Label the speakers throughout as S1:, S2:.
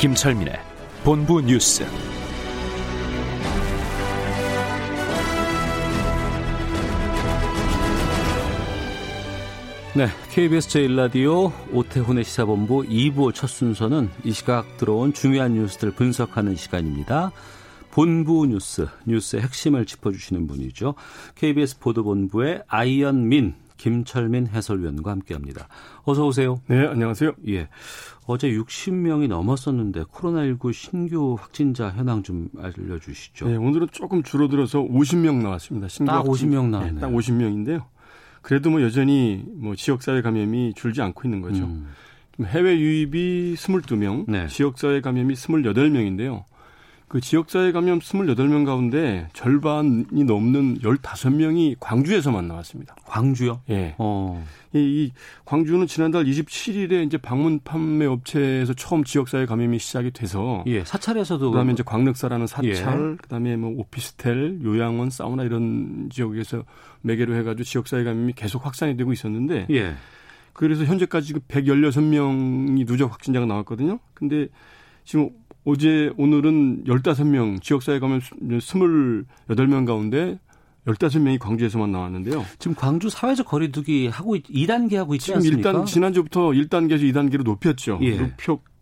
S1: 김철민의 본부 뉴스.
S2: 네, KBS 제1라디오 오태훈의 시사본부 2부 첫 순서는 이 시각 들어온 중요한 뉴스들 분석하는 시간입니다. 본부 뉴스, 뉴스의 핵심을 짚어주시는 분이죠. KBS 보도본부의 아이언민, 김철민 해설위원과 함께합니다. 어서 오세요.
S3: 네, 안녕하세요.
S2: 예, 어제 60명이 넘었었는데 코로나19 신규 확진자 현황 좀 알려주시죠.
S3: 네, 오늘은 조금 줄어들어서 50명 나왔습니다. 신규
S2: 딱
S3: 확진-
S2: 50명 나왔네요.
S3: 네, 딱 50명인데요. 그래도 뭐 여전히 뭐 지역사회 감염이 줄지 않고 있는 거죠.
S2: 음,
S3: 해외 유입이 22명,
S2: 네.
S3: 지역사회 감염이 28명인데요. 그 지역사회 감염 28명 가운데 절반이 넘는 15명이 광주에서만 나왔습니다.
S2: 광주요?
S3: 예.
S2: 어,
S3: 이, 이 광주는 지난달 27일에 이제 방문 판매 업체에서 처음 지역사회 감염이 시작이 돼서
S2: 예, 사찰에서도
S3: 그다음에 이제 광역사라는 사찰,
S2: 예.
S3: 그다음에 뭐 오피스텔, 요양원, 사우나 이런 지역에서 매개로 해 가지고 지역사회 감염이 계속 확산이 되고 있었는데
S2: 예,
S3: 그래서 현재까지 지금 116명이 누적 확진자가 나왔거든요. 근데 지금 어제 오늘은 15명 지역사회 감염 28명 가운데 15명이 광주에서만 나왔는데요.
S2: 지금 광주 사회적 거리두기 하고 있, 2단계 하고 있지
S3: 지금
S2: 않습니까?
S3: 일단 지난주부터 1단계에서 2단계로 높였죠.
S2: 예.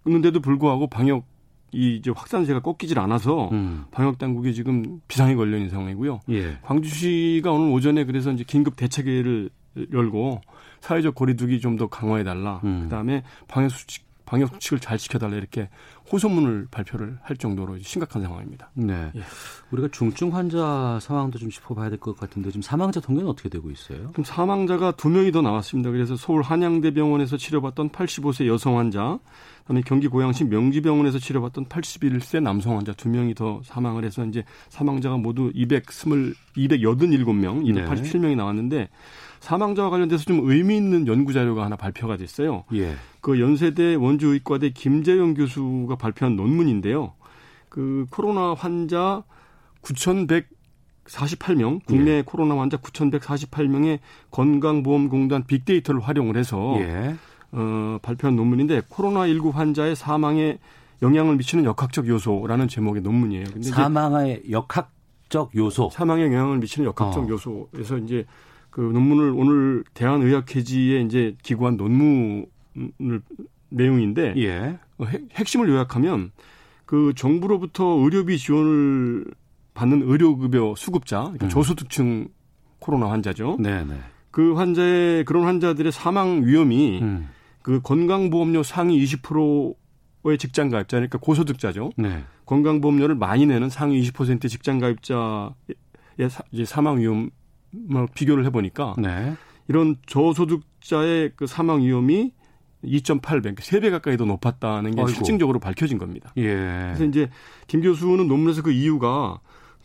S3: 높였는데도 불구하고 방역 이 이제 확산세가 꺾이질 않아서
S2: 음,
S3: 방역 당국이 지금 비상에 걸려 있는 상황이고요.
S2: 예.
S3: 광주시가 오늘 오전에 그래서 이제 긴급 대책회의를 열고 사회적 거리두기 좀 더 강화해 달라.
S2: 음.
S3: 그다음에 방역 수칙 방역 수칙을 잘 지켜달라 이렇게 호소문을 발표를 할 정도로 심각한 상황입니다.
S2: 네.
S3: 예.
S2: 우리가 중증 환자 상황도 좀 짚어봐야 될 것 같은데 지금 사망자 통계는 어떻게 되고 있어요?
S3: 그럼 사망자가 두 명이 더 나왔습니다. 그래서 서울 한양대병원에서 치료받던 85세 여성 환자, 그다음에 경기 고양시 명지병원에서 치료받던 81세 남성 환자 두 명이 더 사망을 해서 이제 사망자가 모두 220, 287명, 287명이 나왔는데 사망자와 관련돼서 좀 의미 있는 연구 자료가 하나 발표가 됐어요.
S2: 예.
S3: 그 연세대 원주의과대 김재영 교수가 발표한 논문인데요. 그 코로나 환자 9,148명, 국내 코로나 환자 9,148명의 건강보험공단 빅데이터를 활용을 해서
S2: 예.
S3: 어, 발표한 논문인데 코로나19 환자의 사망에 영향을 미치는 역학적 요소라는 제목의 논문이에요. 근데
S2: 사망의 역학적 요소.
S3: 사망에 영향을 미치는 역학적
S2: 어.
S3: 요소에서 이제 그 논문을 오늘 대한의학회지에 이제 기고한 논문을 내용인데
S2: 예.
S3: 어, 핵- 핵심을 요약하면 그 정부로부터 의료비 지원을 받는 의료급여 수급자, 그러니까
S2: 음.
S3: 저소득층 코로나 환자죠.
S2: 네, 네.
S3: 그 환자의 그런 환자들의 사망 위험이
S2: 음.
S3: 그 건강보험료 상위 20%의 직장 가입자, 그러니까 고소득자죠.
S2: 네.
S3: 건강보험료를 많이 내는 상위 20% 직장 가입자의 사- 이제 사망 위험을 비교를 해보니까
S2: 네.
S3: 이런 저소득자의 그 사망 위험이 2.8배, 3배 가까이 더 높았다는 게
S2: 아이고.
S3: 실증적으로 밝혀진 겁니다.
S2: 예.
S3: 그래서 이제 김 교수는 논문에서 그 이유가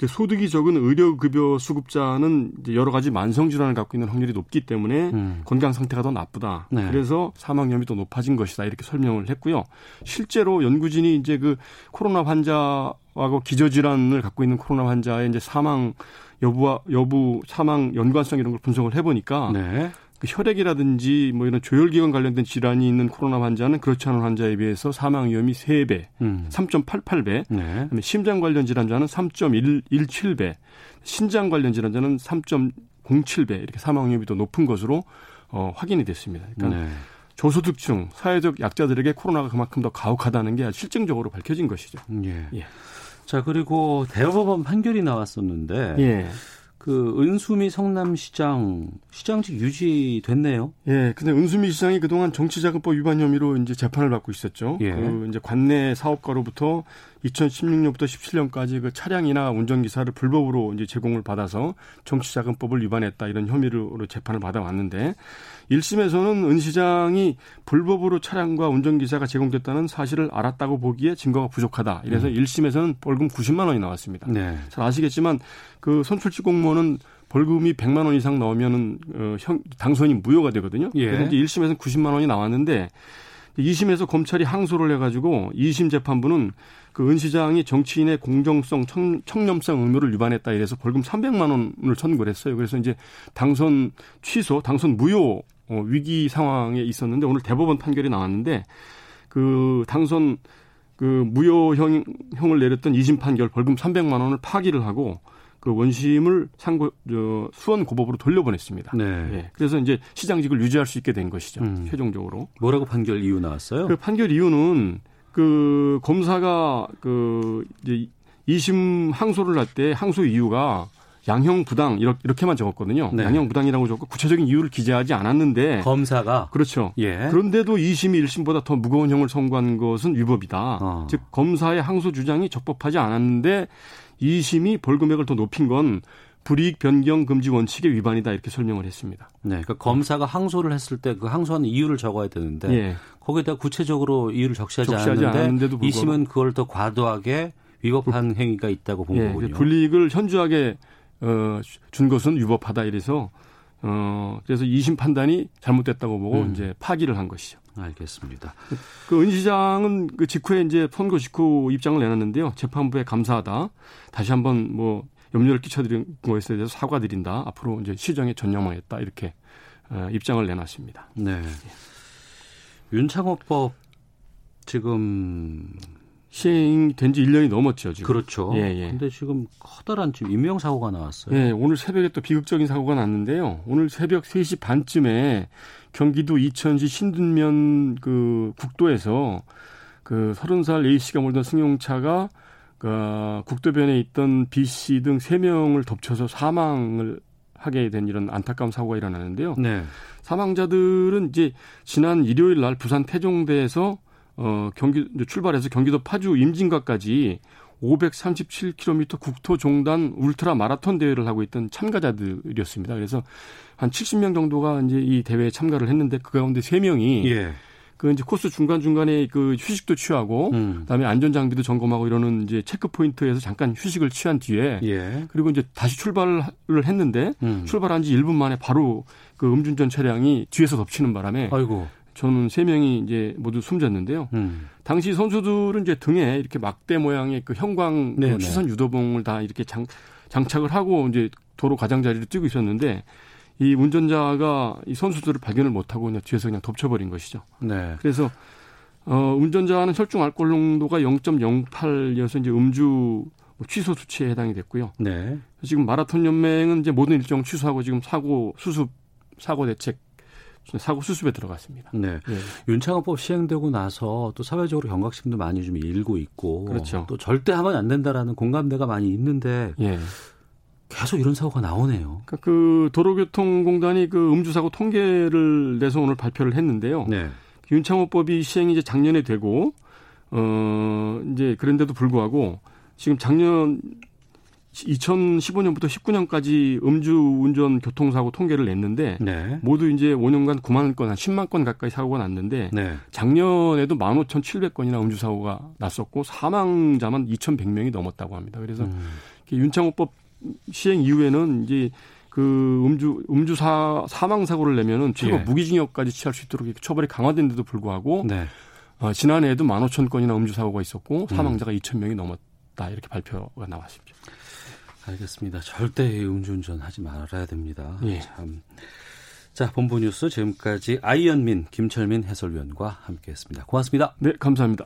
S3: 소득이 적은 의료급여 수급자는 여러 가지 만성 질환을 갖고 있는 확률이 높기 때문에
S2: 음.
S3: 건강 상태가 더 나쁘다.
S2: 네.
S3: 그래서 사망 위험이 더 높아진 것이다. 이렇게 설명을 했고요. 실제로 연구진이 이제 그 코로나 환자하고 기저질환을 갖고 있는 코로나 환자의 이제 사망 여부와 여부 사망 연관성 이런 걸 분석을 해보니까
S2: 네.
S3: 그 혈액이라든지 뭐 이런 조혈기관 관련된 질환이 있는 코로나 환자는 그렇지 않은 환자에 비해서 사망 위험이 3배,
S2: 음.
S3: 3.88배,
S2: 네.
S3: 그다음에 심장 관련 질환자는 3.117배, 신장 관련 질환자는 3.07배 이렇게 사망 위험이 더 높은 것으로 어, 확인이 됐습니다. 그러니까
S2: 네.
S3: 저소득층, 사회적 약자들에게 코로나가 그만큼 더 가혹하다는 게 실증적으로 밝혀진 것이죠.
S2: 예.
S3: 예.
S2: 자, 그리고 대법원 판결이 나왔었는데
S3: 예.
S2: 그 은수미 성남시장 시장직 유지됐네요.
S3: 예, 근데 은수미 시장이 그동안 정치자금법 위반 혐의로 이제 재판을 받고 있었죠.
S2: 예.
S3: 그 이제 관내 사업가로부터 2016년부터 17년까지 그 차량이나 운전기사를 불법으로 이제 제공을 받아서 정치자금법을 위반했다 이런 혐의로 재판을 받아왔는데 1심에서는 은 시장이 불법으로 차량과 운전기사가 제공됐다는 사실을 알았다고 보기에 증거가 부족하다. 이래서 음. 1심에서는 벌금 90만 원이 나왔습니다. 네. 잘 아시겠지만 그 선출직 공무원은 벌금이 100만 원 이상 나오면은 어, 형, 당선이 무효가 되거든요. 예. 그래서 이제 1심에서는 90만 원이 나왔는데 2심에서 검찰이 항소를 해가지고 2심 재판부는 그 은 시장이 정치인의 공정성, 청, 렴성 의무를 위반했다 이래서 벌금 300만 원을 청구를 했어요. 그래서 이제 당선 취소, 당선 무효 어, 위기 상황에 있었는데 오늘 대법원 판결이 나왔는데 그 당선 그 무효형 형을 내렸던 2심 판결 벌금 300만 원을 파기를 하고 그 원심을 상고 저 수원 고법으로 돌려보냈습니다. 네. 예. 그래서 이제 시장직을 유지할 수 있게 된 것이죠. 음. 최종적으로.
S2: 뭐라고 판결 이유 나왔어요?
S3: 그 판결 이유는 그 검사가 그 이제 2심 항소를 할 때 항소 이유가 양형 부당 이렇게만 적었거든요. 네. 양형 부당이라고 적고 구체적인 이유를 기재하지 않았는데
S2: 검사가
S3: 그렇죠. 예. 그런데도 2심이 1심보다 더 무거운 형을 선고한 것은 위법이다. 어. 즉 검사의 항소 주장이 적법하지 않았는데 2심이 벌금액을 더 높인 건 불이익 변경 금지 원칙의 위반이다 이렇게 설명을 했습니다.
S2: 네, 그러니까 검사가 항소를 했을 때 그 항소하는 이유를 적어야 되는데 예. 거기에다 구체적으로 이유를 적시하지, 적시하지 않았는데 2심은 그걸 더 과도하게 위법한 행위가 있다고 본 예, 거군요.
S3: 불이익을 현저하게 어, 준 것은 위법하다 이래서 어, 그래서 2심 판단이 잘못됐다고 보고 음. 이제 파기를 한 것이죠.
S2: 알겠습니다.
S3: 그은 시장은 그 직후에 이제 선거 직후 입장을 내놨는데요. 재판부에 감사하다. 다시 한번 뭐 염려를 끼쳐드린 것에 대해서 사과드린다. 앞으로 이제 시정에 전념하겠다. 이렇게 어, 입장을 내놨습니다.
S2: 네. 윤창호법 지금
S3: 시행된 지 1년이 넘었죠, 지금.
S2: 그렇죠. 예, 예. 근데 지금 커다란 지금 인명 사고가 나왔어요.
S3: 예, 오늘 새벽에 또 비극적인 사고가 났는데요. 오늘 새벽 3시 반쯤에 경기도 이천시 신둔면 그 국도에서 그 30살 A씨가 몰던 승용차가 그 국도변에 있던 B씨 등 3명을 덮쳐서 사망을 하게 된 이런 안타까운 사고가 일어나는데요. 네. 사망자들은 이제 지난 일요일 날 부산 태종대에서 어, 경기, 출발해서 경기도 파주 임진각까지 537km 국토 종단 울트라 마라톤 대회를 하고 있던 참가자들이었습니다. 그래서 한 70명 정도가 이제 이 대회에 참가를 했는데 그 가운데 3명이 예. 그 이제 코스 중간 중간에 그 휴식도 취하고 음. 그다음에 안전 장비도 점검하고 이러는 이제 체크 포인트에서 잠깐 휴식을 취한 뒤에 예. 그리고 이제 다시 출발을 했는데 음. 출발한 지 1분 만에 바로 그 음주운전 차량이 뒤에서 덮치는 바람에 아이고. 저는 세 명이 이제 모두 숨졌는데요. 음. 당시 선수들은 이제 등에 이렇게 막대 모양의 그 형광 그 시선 유도봉을 다 이렇게 장, 장착을 하고 이제 도로 가장자리를 뛰고 있었는데 이 운전자가 이 선수들을 발견을 못하고 그냥 뒤에서 그냥 덮쳐버린 것이죠. 네. 그래서 어, 운전자는 혈중 알코올 농도가 0.08여서 이제 음주 뭐 취소 수치에 해당이 됐고요. 네. 지금 마라톤 연맹은 이제 모든 일정 취소하고 지금 사고 수습 사고 대책 사고 수습에 들어갔습니다. 네.
S2: 네. 윤창호법 시행되고 나서 또 사회적으로 경각심도 많이 좀 일고 있고 그렇죠. 또 절대 하면 안 된다라는 공감대가 많이 있는데 예. 계속 이런 사고가 나오네요.
S3: 그러니까 그 도로교통공단이 그 음주사고 통계를 내서 오늘 발표를 했는데요. 네. 윤창호법이 시행이 이제 작년에 되고 어 이제 그런데도 불구하고 지금 작년 2015년부터 19년까지 음주 운전 교통사고 통계를 냈는데 네. 모두 이제 5년간 9만 건, 한 10만 건 가까이 사고가 났는데 네. 작년에도 15,700건이나 음주 사고가 났었고 사망자만 2,100명이 넘었다고 합니다. 그래서 음. 윤창호법 시행 이후에는 이제 그 음주 음주 사 사망 사고를 내면은 최고 예. 무기징역까지 취할 수 있도록 처벌이 강화된데도 불구하고 네. 어, 지난해에도 15,000건이나 음주 사고가 있었고 음. 사망자가 음. 2,000명이 넘었다 이렇게 발표가 나왔습니다.
S2: 알겠습니다. 절대 음주운전 하지 말아야 됩니다. 예. 참. 자, 본부 뉴스 지금까지 아이언민, 김철민 해설위원과 함께했습니다. 고맙습니다.
S3: 네, 감사합니다.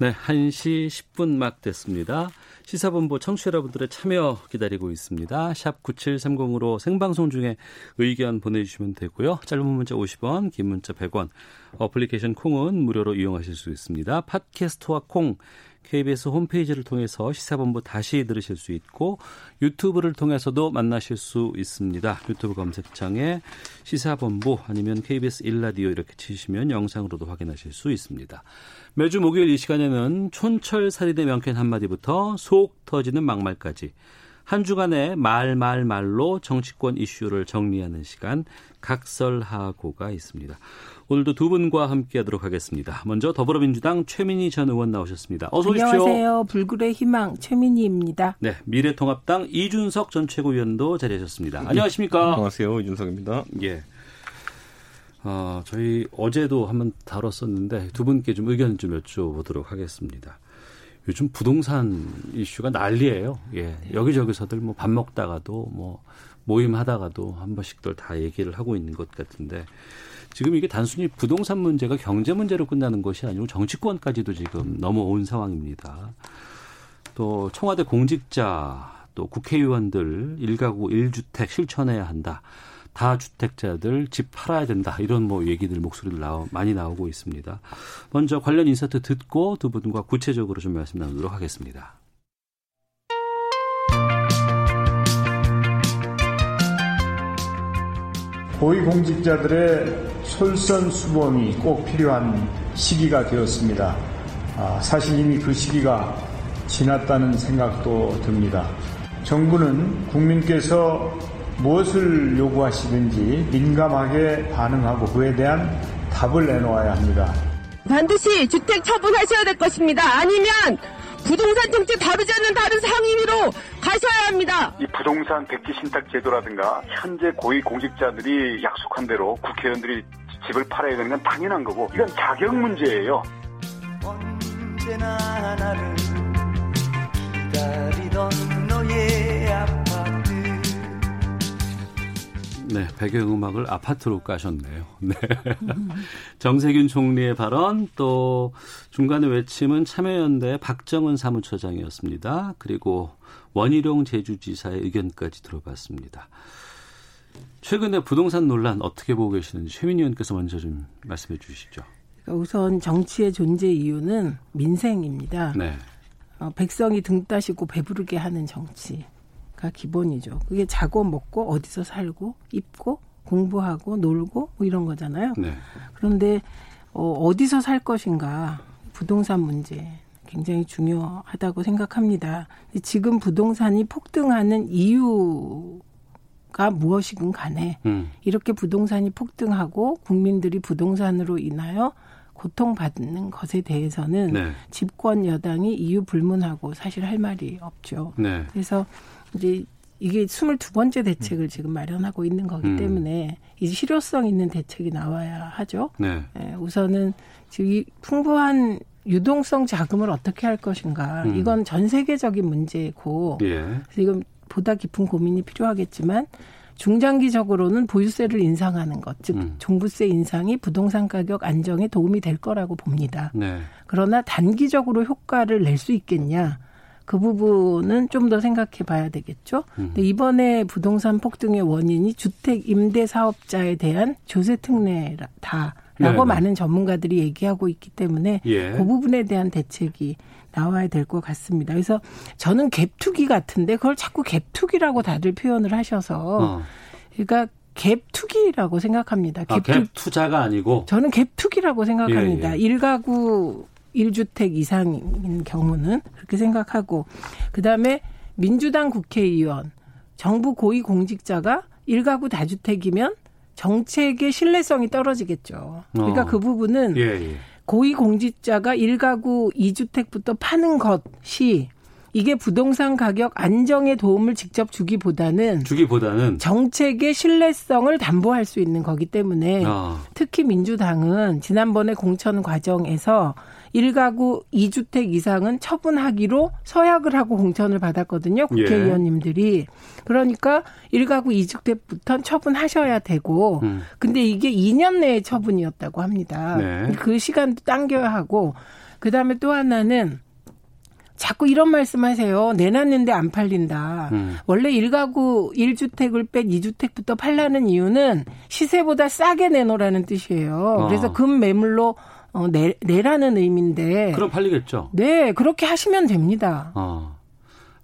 S2: 네, 1시 10분 막 됐습니다. 시사본부 청취자 여러분들의 참여 기다리고 있습니다. 샵 9730으로 생방송 중에 의견 보내주시면 되고요. 짧은 문자 50원, 긴 문자 100원, 어플리케이션 콩은 무료로 이용하실 수 있습니다. 팟캐스트와 콩, KBS 홈페이지를 통해서 시사본부 다시 들으실 수 있고 유튜브를 통해서도 만나실 수 있습니다. 유튜브 검색창에 시사본부 아니면 KBS 일라디오 이렇게 치시면 영상으로도 확인하실 수 있습니다. 매주 목요일 이 시간에는 촌철살인의 명쾌한 한마디부터 속 터지는 막말까지 한 주간의 말 말 말로 정치권 이슈를 정리하는 시간 각설하고가 있습니다. 오늘도 두 분과 함께하도록 하겠습니다. 먼저 더불어민주당 최민희 전 의원 나오셨습니다. 어서 오십시오.
S4: 안녕하세요. 불굴의 희망 최민희입니다.
S2: 네, 미래통합당 이준석 전 최고위원도 자리하셨습니다. 안녕하십니까?
S5: 안녕하세요. 이준석입니다.
S2: 예. 어, 저희 어제도 한번 다뤘었는데 두 분께 좀 의견 좀 여쭤보도록 하겠습니다. 요즘 부동산 이슈가 난리예요. 예. 여기저기서들 뭐 밥 먹다가도 뭐 모임 하다가도 한 번씩들 다 얘기를 하고 있는 것 같은데 지금 이게 단순히 부동산 문제가 경제 문제로 끝나는 것이 아니고 정치권까지도 지금 넘어온 상황입니다. 또 청와대 공직자 또 국회의원들 일가구 일주택 실천해야 한다. 다주택자들 집 팔아야 된다. 이런 뭐 얘기들 목소리들 나오, 많이 나오고 있습니다. 먼저 관련 인사트 듣고 두 분과 구체적으로 좀 말씀 나누도록 하겠습니다.
S6: 고위공직자들의 솔선수범이 꼭 필요한 시기가 되었습니다. 아, 사실 이미 그 시기가 지났다는 생각도 듭니다. 정부는 국민께서 무엇을 요구하시든지 민감하게 반응하고 그에 대한 답을 내놓아야 합니다.
S7: 반드시 주택 처분하셔야 될 것입니다. 아니면 부동산 정책 다루지 않는 다른 상임위로 가셔야 합니다.
S8: 이 부동산 백지 신탁 제도라든가 현재 고위 공직자들이 약속한 대로 국회의원들이 집을 팔아야 되는 건 당연한 거고 이건 자격 문제예요. 언제나 나를
S2: 기다리던 너의 아파트 네, 배경음악을 아파트로 까셨네요. 네. 정세균 총리의 발언, 또 중간에 외침은 참여연대 박정은 사무처장이었습니다. 그리고 원희룡 제주지사의 의견까지 들어봤습니다. 최근에 부동산 논란 어떻게 보고 계시는지 최민희 의원께서 먼저 좀 말씀해 주시죠.
S4: 그러니까 우선 정치의 존재 이유는 민생입니다. 네. 어, 백성이 등 따시고 배부르게 하는 정치. 가 기본이죠. 그게 자고 먹고 어디서 살고 입고 공부하고 놀고 뭐 이런 거잖아요. 네. 그런데 어, 어디서 살 것인가 부동산 문제 굉장히 중요하다고 생각합니다. 지금 부동산이 폭등하는 이유가 무엇이든 간에 음. 이렇게 부동산이 폭등하고 국민들이 부동산으로 인하여 고통받는 것에 대해서는 네. 집권 여당이 이유 불문하고 사실 할 말이 없죠. 네. 그래서 이제 이게 22번째 대책을 음. 지금 마련하고 있는 거기 음. 때문에 이제 실효성 있는 대책이 나와야 하죠. 네. 네 우선은 지금 이 풍부한 유동성 자금을 어떻게 할 것인가. 음. 이건 전 세계적인 문제고 예. 지금 보다 깊은 고민이 필요하겠지만 중장기적으로는 보유세를 인상하는 것, 즉 음. 종부세 인상이 부동산 가격 안정에 도움이 될 거라고 봅니다. 네. 그러나 단기적으로 효과를 낼 수 있겠냐? 그 부분은 좀 더 생각해 봐야 되겠죠. 음. 근데 이번에 부동산 폭등의 원인이 주택 임대 사업자에 대한 조세 특례다. 라고 네, 네. 많은 전문가들이 얘기하고 있기 때문에 예. 그 부분에 대한 대책이 나와야 될 것 같습니다. 그래서 저는 갭투기 같은데 그걸 자꾸 갭투기라고 다들 표현을 하셔서 어. 그러니까 갭 투기라고 생각합니다.
S2: 갭, 아, 갭 투자가 아니고
S4: 저는 갭 투기라고 생각합니다. 예, 예. 일가구 1주택 이상인 경우는 그렇게 생각하고 그다음에 민주당 국회의원 정부 고위 공직자가 일가구 다주택이면 정책의 신뢰성이 떨어지겠죠. 그러니까 어. 그 부분은 예, 예. 고위 공직자가 일가구 2주택부터 파는 것이 이게 부동산 가격 안정에 도움을 직접 주기보다는
S2: 주기보다는
S4: 정책의 신뢰성을 담보할 수 있는 거기 때문에 아. 특히 민주당은 지난번에 공천 과정에서 1가구 2주택 이상은 처분하기로 서약을 하고 공천을 받았거든요. 예. 국회의원님들이. 예. 그러니까 1가구 2주택부터 처분하셔야 되고 음. 근데 이게 2년 내에 처분이었다고 합니다. 네. 그 시간도 당겨야 하고 그다음에 또 하나는 자꾸 이런 말씀 하세요. 내놨는데 안 팔린다. 음. 원래 1가구 1주택을 뺀 2주택부터 팔라는 이유는 시세보다 싸게 내놓으라는 뜻이에요. 어. 그래서 금 매물로 어, 내, 내라는 의미인데.
S2: 그럼 팔리겠죠?
S4: 네, 그렇게 하시면 됩니다.
S2: 어.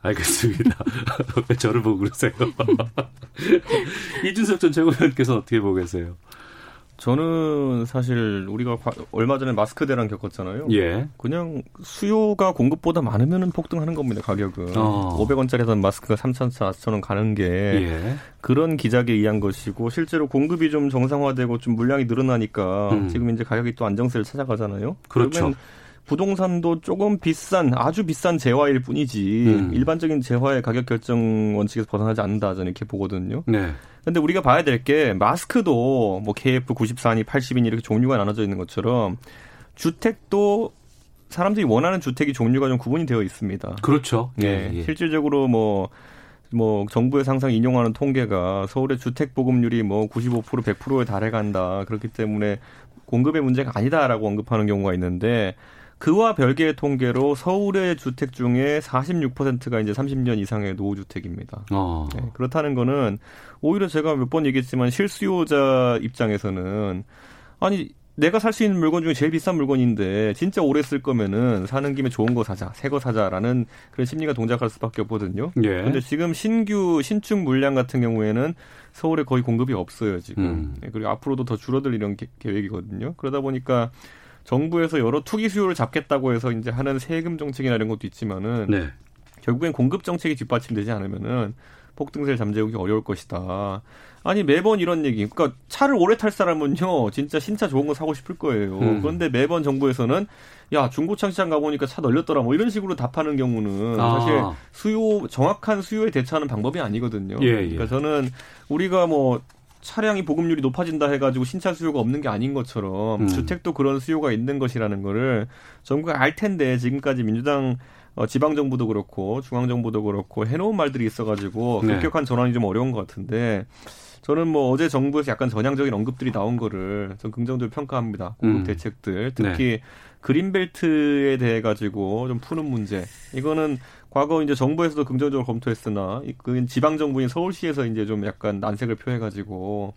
S2: 알겠습니다. 왜 저를 보고 그러세요? 이준석 전 최고위원께서 어떻게 보고 계세요?
S5: 저는 사실 우리가 얼마 전에 마스크 대란 겪었잖아요.
S2: 예.
S5: 그냥 수요가 공급보다 많으면 폭등하는 겁니다, 가격은. 어. 500원짜리 하던 마스크가 3,000원, 4,000원 가는 게 예. 그런 기작에 의한 것이고 실제로 공급이 좀 정상화되고 좀 물량이 늘어나니까 음. 지금 이제 가격이 또 안정세를 찾아가잖아요.
S2: 그렇죠.
S5: 부동산도 조금 비싼 아주 비싼 재화일 뿐이지 음. 일반적인 재화의 가격 결정 원칙에서 벗어나지 않는다 저는 이렇게 보거든요.
S2: 네.
S5: 근데 우리가 봐야 될 게 마스크도 뭐 KF 94니 80이니 이렇게 종류가 나눠져 있는 것처럼 주택도 사람들이 원하는 주택이 종류가 좀 구분이 되어 있습니다.
S2: 그렇죠.
S5: 예. 예. 실질적으로 뭐뭐 뭐 정부의 상상 인용하는 통계가 서울의 주택 보급률이 뭐 95% 100%에 달해 간다. 그렇기 때문에 공급의 문제가 아니다라고 언급하는 경우가 있는데 그와 별개의 통계로 서울의 주택 중에 46%가 이제 30년 이상의 노후주택입니다.
S2: 어.
S5: 네, 그렇다는 거는 오히려 제가 몇 번 얘기했지만 실수요자 입장에서는 아니 내가 살 수 있는 물건 중에 제일 비싼 물건인데 진짜 오래 쓸 거면은 사는 김에 좋은 거 사자, 새 거 사자라는 그런 심리가 동작할 수밖에 없거든요.
S2: 예.
S5: 근데 지금 신규 신축 물량 같은 경우에는 서울에 거의 공급이 없어요 지금. 음. 네, 그리고 앞으로도 더 줄어들 이런 계획이거든요. 그러다 보니까 정부에서 여러 투기 수요를 잡겠다고 해서 이제 하는 세금 정책이나 이런 것도 있지만은
S2: 네.
S5: 결국엔 공급 정책이 뒷받침되지 않으면은 폭등세를 잠재우기 어려울 것이다. 아니 매번 이런 얘기. 그러니까 차를 오래 탈 사람은요, 진짜 신차 좋은 거 사고 싶을 거예요. 음. 그런데 매번 정부에서는 야 중고차 시장 가보니까 차 널렸더라. 뭐 이런 식으로 답하는 경우는 아. 사실 수요 정확한 수요에 대처하는 방법이 아니거든요.
S2: 예, 예.
S5: 그러니까 저는 우리가 뭐 차량이 보급률이 높아진다 해가지고 신차 수요가 없는 게 아닌 것처럼 음. 주택도 그런 수요가 있는 것이라는 거를 정부가 알 텐데 지금까지 민주당 어, 지방 정부도 그렇고 중앙 정부도 그렇고 해놓은 말들이 있어가지고 네. 급격한 전환이 좀 어려운 것 같은데 저는 뭐 어제 정부에서 약간 전향적인 언급들이 나온 거를 좀 긍정적으로 평가합니다. 공급 음. 대책들 특히 네. 그린벨트에 대해 가지고 좀 푸는 문제 이거는 과거 이제 정부에서도 긍정적으로 검토했으나 그 지방 정부인 서울시에서 이제 좀 약간 난색을 표해가지고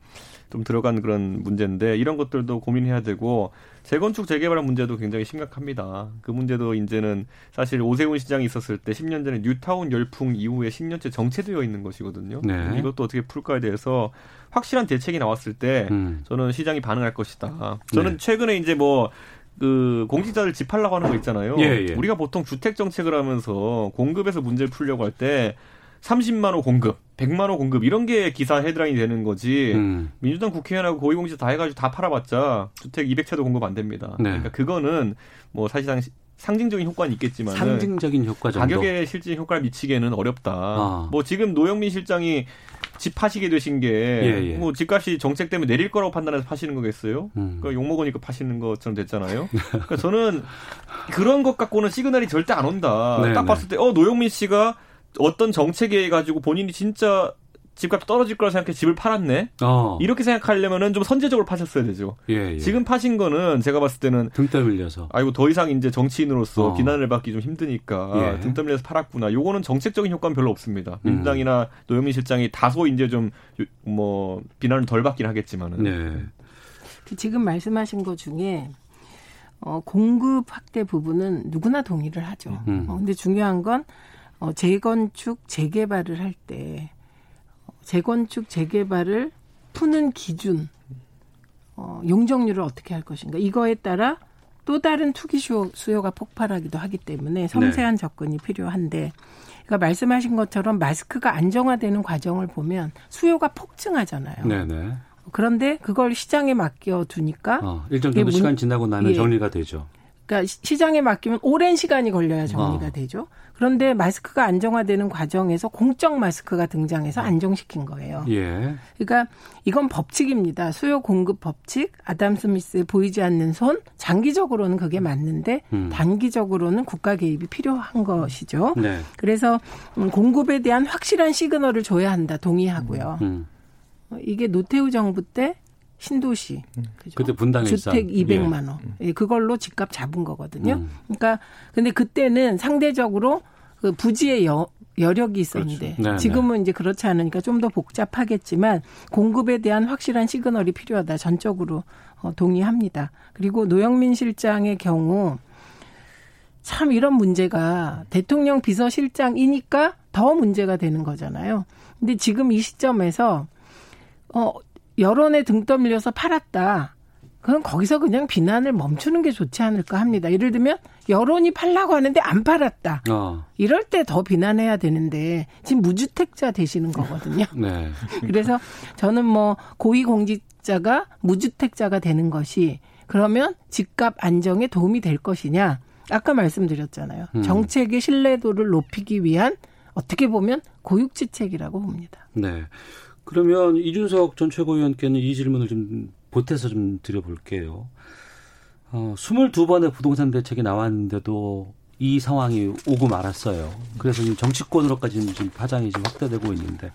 S5: 좀 들어간 그런 문제인데 이런 것들도 고민해야 되고 재건축 재개발 문제도 굉장히 심각합니다. 그 문제도 이제는 사실 오세훈 시장이 있었을 때 10년 전에 뉴타운 열풍 이후에 10년째 정체되어 있는 것이거든요.
S2: 네.
S5: 이것도 어떻게 풀까에 대해서 확실한 대책이 나왔을 때 음. 저는 시장이 반응할 것이다. 저는 네. 최근에 이제 뭐 그 공직자들 집하려고 하는 거 있잖아요.
S2: 예, 예.
S5: 우리가 보통 주택 정책을 하면서 공급에서 문제를 풀려고 할 때 30만 호 공급, 100만 호 공급 이런 게 기사 헤드라인이 되는 거지.
S2: 음.
S5: 민주당 국회의원하고 고위공직자 다 해가지고 다 팔아봤자 주택 200채도 공급 안 됩니다.
S2: 네.
S5: 그러니까 그거는 뭐 사실상 상징적인 효과는 있겠지만
S2: 상징적인 효과 정도
S5: 가격에 실질 효과를 미치기에는 어렵다.
S2: 아.
S5: 뭐 지금 노영민 실장이 집 파시게 되신 게
S2: 예, 예.
S5: 뭐 집값이 정책 때문에 내릴 거라고 판단해서 파시는 거겠어요?
S2: 음.
S5: 그러니까 욕 먹으니까 파시는 것처럼 됐잖아요. 그러니까 저는 그런 것 갖고는 시그널이 절대 안 온다.
S2: 네,
S5: 딱
S2: 네.
S5: 봤을 때 어 노영민 씨가 어떤 정책에 해 가지고 본인이 진짜 집값 떨어질 거라 생각해 집을 팔았네.
S2: 어.
S5: 이렇게 생각하려면은 좀 선제적으로 파셨어야 되죠.
S2: 예, 예.
S5: 지금 파신 거는 제가 봤을 때는
S2: 등 떠밀려서.
S5: 아이고 더 이상 이제 정치인으로서
S2: 어.
S5: 비난을 받기 좀 힘드니까
S2: 예.
S5: 등 떠밀려서 팔았구나. 요거는 정책적인 효과는 별로 없습니다.
S2: 음.
S5: 민주당이나 노영민 실장이 다소 이제 좀 뭐 비난을 덜 받긴 하겠지만은.
S2: 네.
S4: 그 지금 말씀하신 것 중에 어, 공급 확대 부분은 누구나 동의를 하죠.
S2: 음.
S4: 어, 근데 중요한 건 어, 재건축 재개발을 할 때 재건축 재개발을 푸는 기준 어, 용적률을 어떻게 할 것인가 이거에 따라 또 다른 투기 수요, 수요가 폭발하기도 하기 때문에 섬세한
S2: 네.
S4: 접근이 필요한데 그러니까 말씀하신 것처럼 마스크가 안정화되는 과정을 보면 수요가 폭증하잖아요.
S2: 네네.
S4: 그런데 그걸 시장에 맡겨 두니까
S2: 어, 일정 정도
S4: 문,
S2: 시간 지나고 나면
S4: 예.
S2: 정리가 되죠.
S4: 그러니까 시장에 맡기면 오랜 시간이 걸려야 정리가 어. 되죠. 그런데 마스크가 안정화되는 과정에서 공적 마스크가 등장해서 안정시킨 거예요. 예. 그러니까 이건 법칙입니다. 수요 공급 법칙, 아담 스미스의 보이지 않는 손, 장기적으로는 그게 맞는데 음. 단기적으로는 국가 개입이 필요한 것이죠. 네. 그래서 음, 공급에 대한 확실한 시그널을 줘야 한다. 동의하고요. 음. 이게 노태우 정부 때 신도시
S2: 음. 그죠? 그때 분당
S4: 주택 200만 원 예. 그걸로 집값 잡은 거거든요. 음. 그러니까 근데 그때는 상대적으로 그 부지의 여, 여력이 있었는데 그렇죠. 네, 네. 지금은 네. 이제 그렇지 않으니까 좀 더 복잡하겠지만 공급에 대한 확실한 시그널이 필요하다. 전적으로 어, 동의합니다. 그리고 노영민 실장의 경우 참 이런 문제가 대통령 비서실장이니까 더 문제가 되는 거잖아요. 근데 지금 이 시점에서 어 여론에 등 떠밀려서 팔았다. 그럼 거기서 그냥 비난을 멈추는 게 좋지 않을까 합니다. 예를 들면 여론이 팔라고 하는데 안 팔았다. 어. 이럴 때 더 비난해야 되는데 지금 무주택자 되시는 거거든요. 네. 그래서 저는 뭐 고위공직자가 무주택자가 되는 것이 그러면 집값 안정에 도움이 될 것이냐? 아까 말씀드렸잖아요. 음. 정책의 신뢰도를 높이기 위한 어떻게 보면 고육지책이라고 봅니다.
S2: 네. 그러면 이준석 전 최고위원께는 이 질문을 좀 보태서 좀 드려볼게요. 어, 22번의 부동산 대책이 나왔는데도 이 상황이 오고 말았어요. 그래서 지금 정치권으로까지 지금 파장이 지금 확대되고 있는데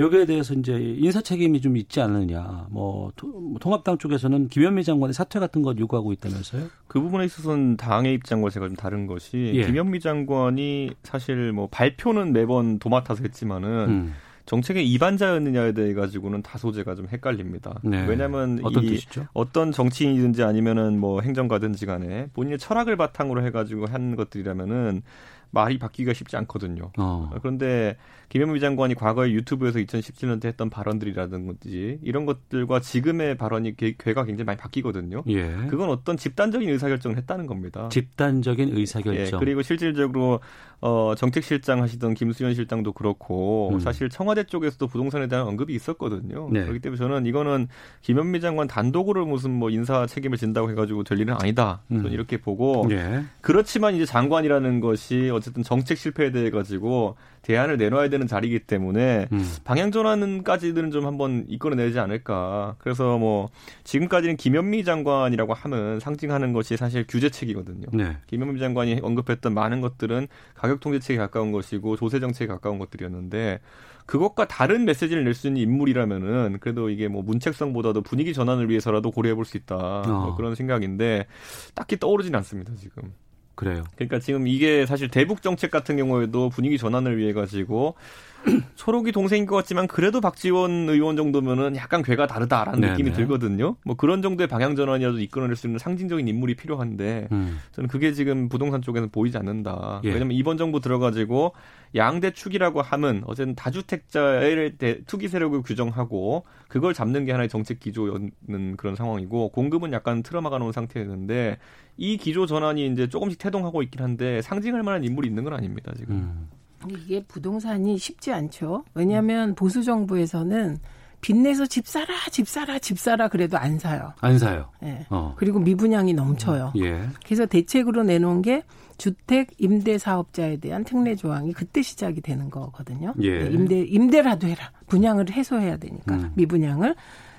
S2: 여기에 대해서 이제 인사 책임이 좀 있지 않느냐. 뭐, 뭐 통합당 쪽에서는 김현미 장관의 사퇴 같은 걸 요구하고 있다면서요?
S5: 그 부분에 있어서는 당의 입장과 제가 좀 다른 것이 예. 김현미 장관이 사실 뭐 발표는 매번 도맡아서 했지만은 음. 정책의 이반자였느냐에 대해 가지고는 다소 제가 좀 헷갈립니다. 네. 왜냐하면
S2: 어떤 이 뜻이죠?
S5: 어떤 정치인이든지 아니면은 뭐 행정가든지 간에 본인의 철학을 바탕으로 해가지고 한 것들이라면은 말이 바뀌기가 쉽지 않거든요. 어. 그런데 김현미 장관이 과거에 유튜브에서 2017년 때 했던 발언들이라든지 이런 것들과 지금의 발언이 괴 가 굉장히 많이 바뀌거든요. 예. 그건 어떤 집단적인 의사결정을 했다는 겁니다.
S2: 집단적인 의사결정.
S5: 예. 그리고 실질적으로 어, 정책실장 하시던 김수현 실장도 그렇고 음. 사실 청와대 쪽에서도 부동산에 대한 언급이 있었거든요. 네. 그렇기 때문에 저는 이거는 김현미 장관 단독으로 무슨 뭐 인사 책임을 진다고 해가지고 될 일은 아니다. 저는 음. 이렇게 보고 예. 그렇지만 이제 장관이라는 것이 어쨌든 정책 실패에 대해 가지고 대안을 내놔야 되는 자리이기 때문에 음. 방향 전환까지는 좀 한번 이끌어내지 않을까. 그래서 뭐 지금까지는 김현미 장관이라고 하면 상징하는 것이 사실 규제책이거든요. 네. 김현미 장관이 언급했던 많은 것들은 가격 통제책에 가까운 것이고 조세 정책에 가까운 것들이었는데 그것과 다른 메시지를 낼 수 있는 인물이라면은 그래도 이게 뭐 문책성보다도 분위기 전환을 위해서라도 고려해 볼 수 있다. 어. 뭐 그런 생각인데 딱히 떠오르진 않습니다, 지금.
S2: 그래요.
S5: 그러니까 지금 이게 사실 대북 정책 같은 경우에도 분위기 전환을 위해 가지고 초록이 동생인 것 같지만 그래도 박지원 의원 정도면은 약간 괴가 다르다라는 네네. 느낌이 들거든요. 뭐 그런 정도의 방향 전환이라도 이끌어낼 수 있는 상징적인 인물이 필요한데 음. 저는 그게 지금 부동산 쪽에는 보이지 않는다. 예. 왜냐면 이번 정부 들어가지고 양대 축이라고 하면 어쨌든 다주택자의 투기 세력을 규정하고 그걸 잡는 게 하나의 정책 기조였는 그런 상황이고 공급은 약간 틀어막아 놓은 상태였는데 이 기조 전환이 이제 조금씩 태동하고 있긴 한데 상징할 만한 인물이 있는 건 아닙니다 지금. 음.
S4: 이게 부동산이 쉽지 않죠. 왜냐하면 보수 정부에서는 빚내서 집 사라, 집 사라, 집 사라 그래도 안 사요.
S2: 안 사요.
S4: 네. 어. 그리고 미분양이 넘쳐요.
S2: 예.
S4: 그래서 대책으로 내놓은 게 주택 임대 사업자에 대한 특례 조항이 그때 시작이 되는 거거든요. 예. 네, 임대 임대라도 해라. 분양을 해소해야 되니까 음. 미분양을.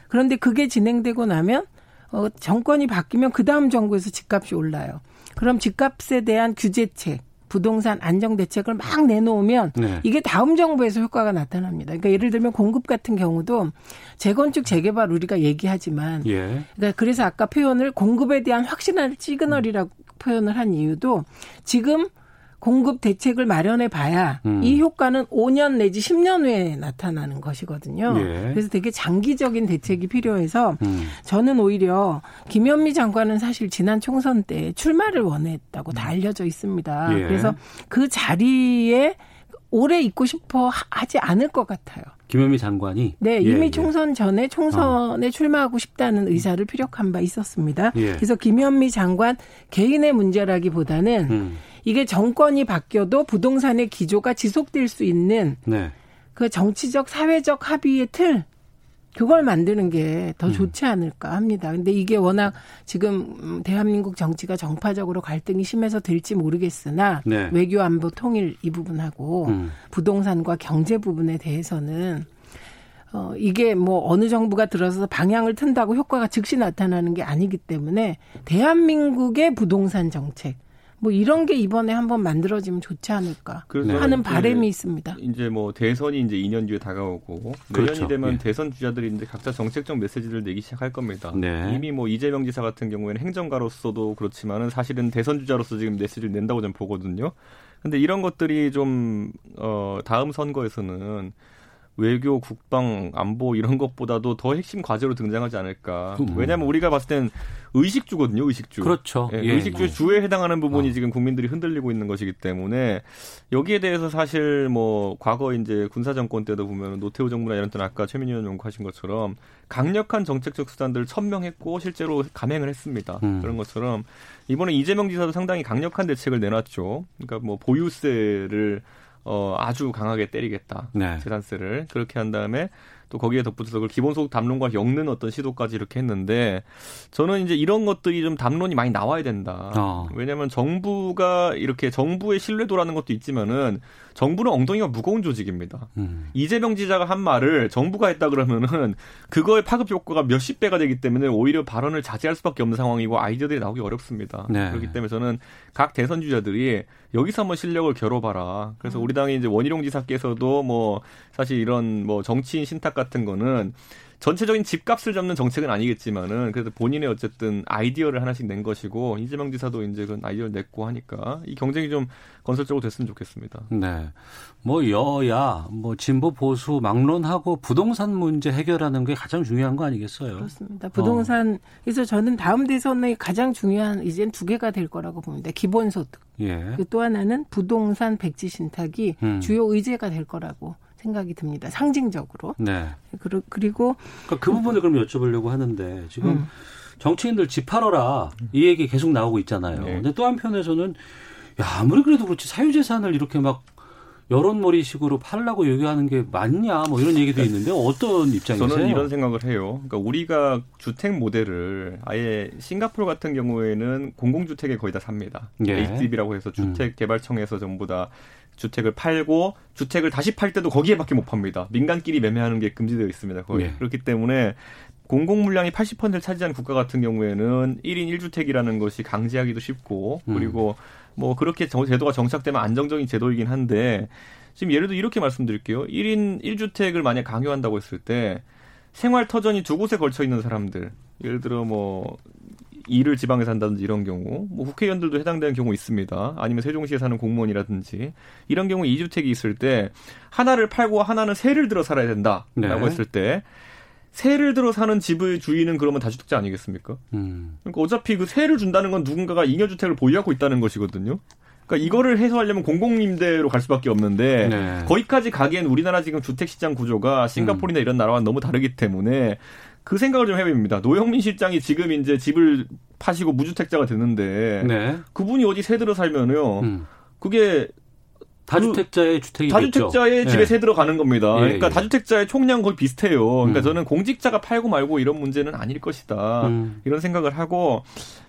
S4: 그런데 그게 진행되고 나면 어, 정권이 바뀌면 그 다음 정부에서 집값이 올라요. 그럼 집값에 대한 규제책, 부동산 안정 대책을 막 내놓으면 네. 이게 다음 정부에서 효과가 나타납니다. 그러니까 예를 들면 공급 같은 경우도 재건축 재개발 우리가 얘기하지만 예. 그러니까 그래서 아까 표현을 공급에 대한 확신한 시그널이라고 표현을 한 이유도 지금 공급 대책을 마련해 봐야 음. 이 효과는 5년 내지 10년 후에 나타나는 것이거든요. 예. 그래서 되게 장기적인 대책이 필요해서 음. 저는 오히려 김현미 장관은 사실 지난 총선 때 출마를 원했다고 다 알려져 있습니다. 예. 그래서 그 자리에 오래 있고 싶어 하지 않을 것 같아요.
S2: 김현미 장관이
S4: 네 예, 이미 예. 총선 전에 총선에 어. 출마하고 싶다는 의사를 피력한 바 있었습니다. 예. 그래서 김현미 장관 개인의 문제라기보다는 음. 이게 정권이 바뀌어도 부동산의 기조가 지속될 수 있는 네. 그 정치적 사회적 합의의 틀 그걸 만드는 게더 음. 좋지 않을까 합니다. 근데 이게 워낙 지금 대한민국 정치가 정파적으로 갈등이 심해서 될지 모르겠으나 네. 외교 안보 통일 이 부분하고 음. 부동산과 경제 부분에 대해서는 어, 이게 뭐 어느 정부가 들어서 방향을 튼다고 효과가 즉시 나타나는 게 아니기 때문에 대한민국의 부동산 정책 뭐 이런 게 이번에 한번 만들어지면 좋지 않을까 하는 바람이 있습니다.
S5: 이제 뭐 대선이 이제 2년 뒤에 다가오고 내년이 그렇죠. 되면 예. 대선 주자들이 이제 각자 정책적 메시지를 내기 시작할 겁니다. 네. 이미 뭐 이재명 지사 같은 경우에는 행정가로서도 그렇지만은 사실은 대선 주자로서 지금 메시지를 낸다고 저는 보거든요. 근데 이런 것들이 좀 어, 다음 선거에서는 외교, 국방, 안보 이런 것보다도 더 핵심 과제로 등장하지 않을까. 음. 왜냐하면 우리가 봤을 땐 의식주거든요, 의식주.
S2: 그렇죠.
S5: 예, 예. 의식주 의 주에 해당하는 부분이 어. 지금 국민들이 흔들리고 있는 것이기 때문에 여기에 대해서 사실 뭐 과거 이제 군사 정권 때도 보면 노태우 정부나 이런 때는 아까 최민희 의원 연구하신 것처럼 강력한 정책적 수단들을 천명했고 실제로 감행을 했습니다. 음. 그런 것처럼 이번에 이재명 지사도 상당히 강력한 대책을 내놨죠. 그러니까 뭐 보유세를 어, 아주 강하게 때리겠다. 네. 재산세를. 그렇게 한 다음에 또 거기에 덧붙여서 그걸 기본소득 담론과 엮는 어떤 시도까지 이렇게 했는데 저는 이제 이런 것들이 좀 담론이 많이 나와야 된다. 어. 왜냐하면 정부가 이렇게 정부의 신뢰도라는 것도 있지만은 정부는 엉덩이가 무거운 조직입니다. 음. 이재명 지자가 한 말을 정부가 했다 그러면은 그거의 파급 효과가 몇십 배가 되기 때문에 오히려 발언을 자제할 수밖에 없는 상황이고 아이디어들이 나오기 어렵습니다. 네. 그렇기 때문에 저는 각 대선 주자들이 여기서 한번 실력을 겨뤄봐라. 그래서 음. 우리 당의 이제 원희룡 지사께서도 뭐 사실 이런 뭐 정치인 신탁 같은 거는 전체적인 집값을 잡는 정책은 아니겠지만은 그래도 본인의 어쨌든 아이디어를 하나씩 낸 것이고 이재명 지사도 이제 그 아이디어를 냈고 하니까 이 경쟁이 좀 건설적으로 됐으면 좋겠습니다.
S2: 네. 뭐 여야 뭐 진보 보수 막론하고 부동산 문제 해결하는 게 가장 중요한 거 아니겠어요?
S4: 그렇습니다. 부동산 어. 그래서 저는 다음 대선의 가장 중요한 이젠 두 개가 될 거라고 봅니다. 기본소득. 예. 또 하나는 부동산 백지 신탁이 음. 주요 의제가 될 거라고 생각이 듭니다. 상징적으로. 네. 그리고
S2: 그러니까 그 부분을 그럼 여쭤보려고 하는데 지금 음. 정치인들 집 팔아라 이 얘기 계속 나오고 있잖아요. 네. 근데 또 한편에서는 야 아무리 그래도 그렇지 사유재산을 이렇게 막 여론몰이식으로 팔라고 얘기하는 게 맞냐 뭐 이런 얘기도 있는데 어떤 입장이세요?
S5: 저는 이런 생각을 해요. 그러니까 우리가 주택 모델을 아예 싱가포르 같은 경우에는 공공주택에 거의 다 삽니다. 예. HDB라고 해서 주택개발청에서 전부 다 주택을 팔고 주택을 다시 팔 때도 거기에밖에 못 팝니다. 민간끼리 매매하는 게 금지되어 있습니다. 거의. 네. 그렇기 때문에 공공 물량이 80%를 차지한 국가 같은 경우에는 1인 1주택이라는 것이 강제하기도 쉽고 음. 그리고 뭐 그렇게 제도가 정착되면 안정적인 제도이긴 한데 지금 예를 들어 이렇게 말씀드릴게요. 1인 1주택을 만약 강요한다고 했을 때 생활 터전이 두 곳에 걸쳐 있는 사람들 예를 들어 뭐 일을 지방에 산다든지 이런 경우, 뭐 국회의원들도 해당되는 경우 있습니다. 아니면 세종시에 사는 공무원이라든지 이런 경우 이주택이 있을 때 하나를 팔고 하나는 세를 들어 살아야 된다라고 네. 했을 때 세를 들어 사는 집의 주인은 그러면 다주택자 아니겠습니까? 음. 그러니까 어차피 그 세를 준다는 건 누군가가 잉여주택을 보유하고 있다는 것이거든요. 그러니까 이거를 해소하려면 공공임대로 갈 수밖에 없는데 네. 거기까지 가기엔 우리나라 지금 주택 시장 구조가 싱가포르나 음. 이런 나라와 너무 다르기 때문에 그 생각을 좀 해봅니다. 노영민 실장이 지금 이제 집을 파시고 무주택자가 됐는데 네. 그분이 어디 새 들어 살면요. 음. 그게
S2: 다주택자의 주택이
S5: 다주택자의 집에 네. 새 들어가는 겁니다. 예, 그러니까 예. 다주택자의 총량 거의 비슷해요. 그러니까 음. 저는 공직자가 팔고 말고 이런 문제는 아닐 것이다. 음. 이런 생각을 하고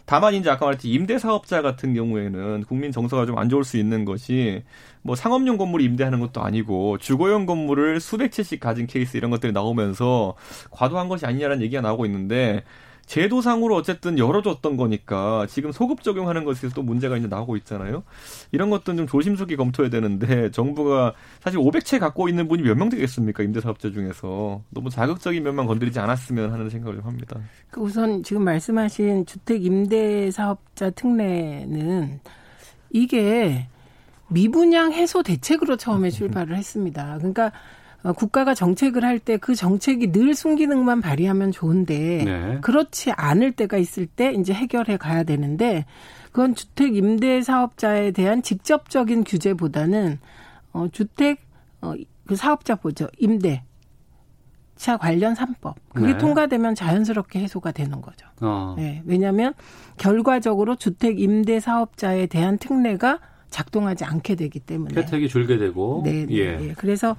S5: 다만 이제 아까 말했듯이 임대 사업자 같은 경우에는 국민 정서가 좀 안 좋을 수 있는 것이 뭐 상업용 건물 임대하는 것도 아니고 주거용 건물을 수백 채씩 가진 케이스 이런 것들이 나오면서 과도한 것이 아니냐라는 얘기가 나오고 있는데 제도상으로 어쨌든 열어줬던 거니까 지금 소급 적용하는 것에 또 문제가 이제 나오고 있잖아요. 이런 것들은 좀 조심스럽게 검토해야 되는데 정부가 사실 500채 갖고 있는 분이 몇 명 되겠습니까? 임대사업자 중에서 너무 자극적인 면만 건드리지 않았으면 하는 생각을 좀 합니다.
S4: 그 우선 지금 말씀하신 주택 임대사업자 특례는 이게 미분양 해소 대책으로 처음에 출발을 했습니다. 그러니까 어, 국가가 정책을 할 때 그 정책이 늘 순기능만 발휘하면 좋은데 네. 그렇지 않을 때가 있을 때 이제 해결해 가야 되는데 그건 주택 임대 사업자에 대한 직접적인 규제보다는 어 주택 어그 사업자 보죠. 임대 차 관련 3법. 그게 네. 통과되면 자연스럽게 해소가 되는 거죠. 어. 네. 왜냐하면 결과적으로 주택 임대 사업자에 대한 특례가 작동하지 않게 되기 때문에
S2: 혜택이 줄게 되고
S4: 네, 네. 예. 예. 그래서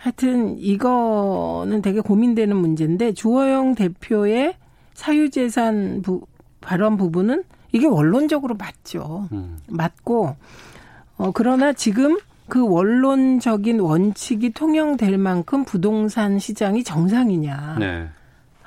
S4: 하여튼 이거는 되게 고민되는 문제인데 주호영 대표의 사유재산 부, 발언 부분은 이게 원론적으로 맞죠. 음. 맞고 어 그러나 지금 그 원론적인 원칙이 통용될 만큼 부동산 시장이 정상이냐. 네.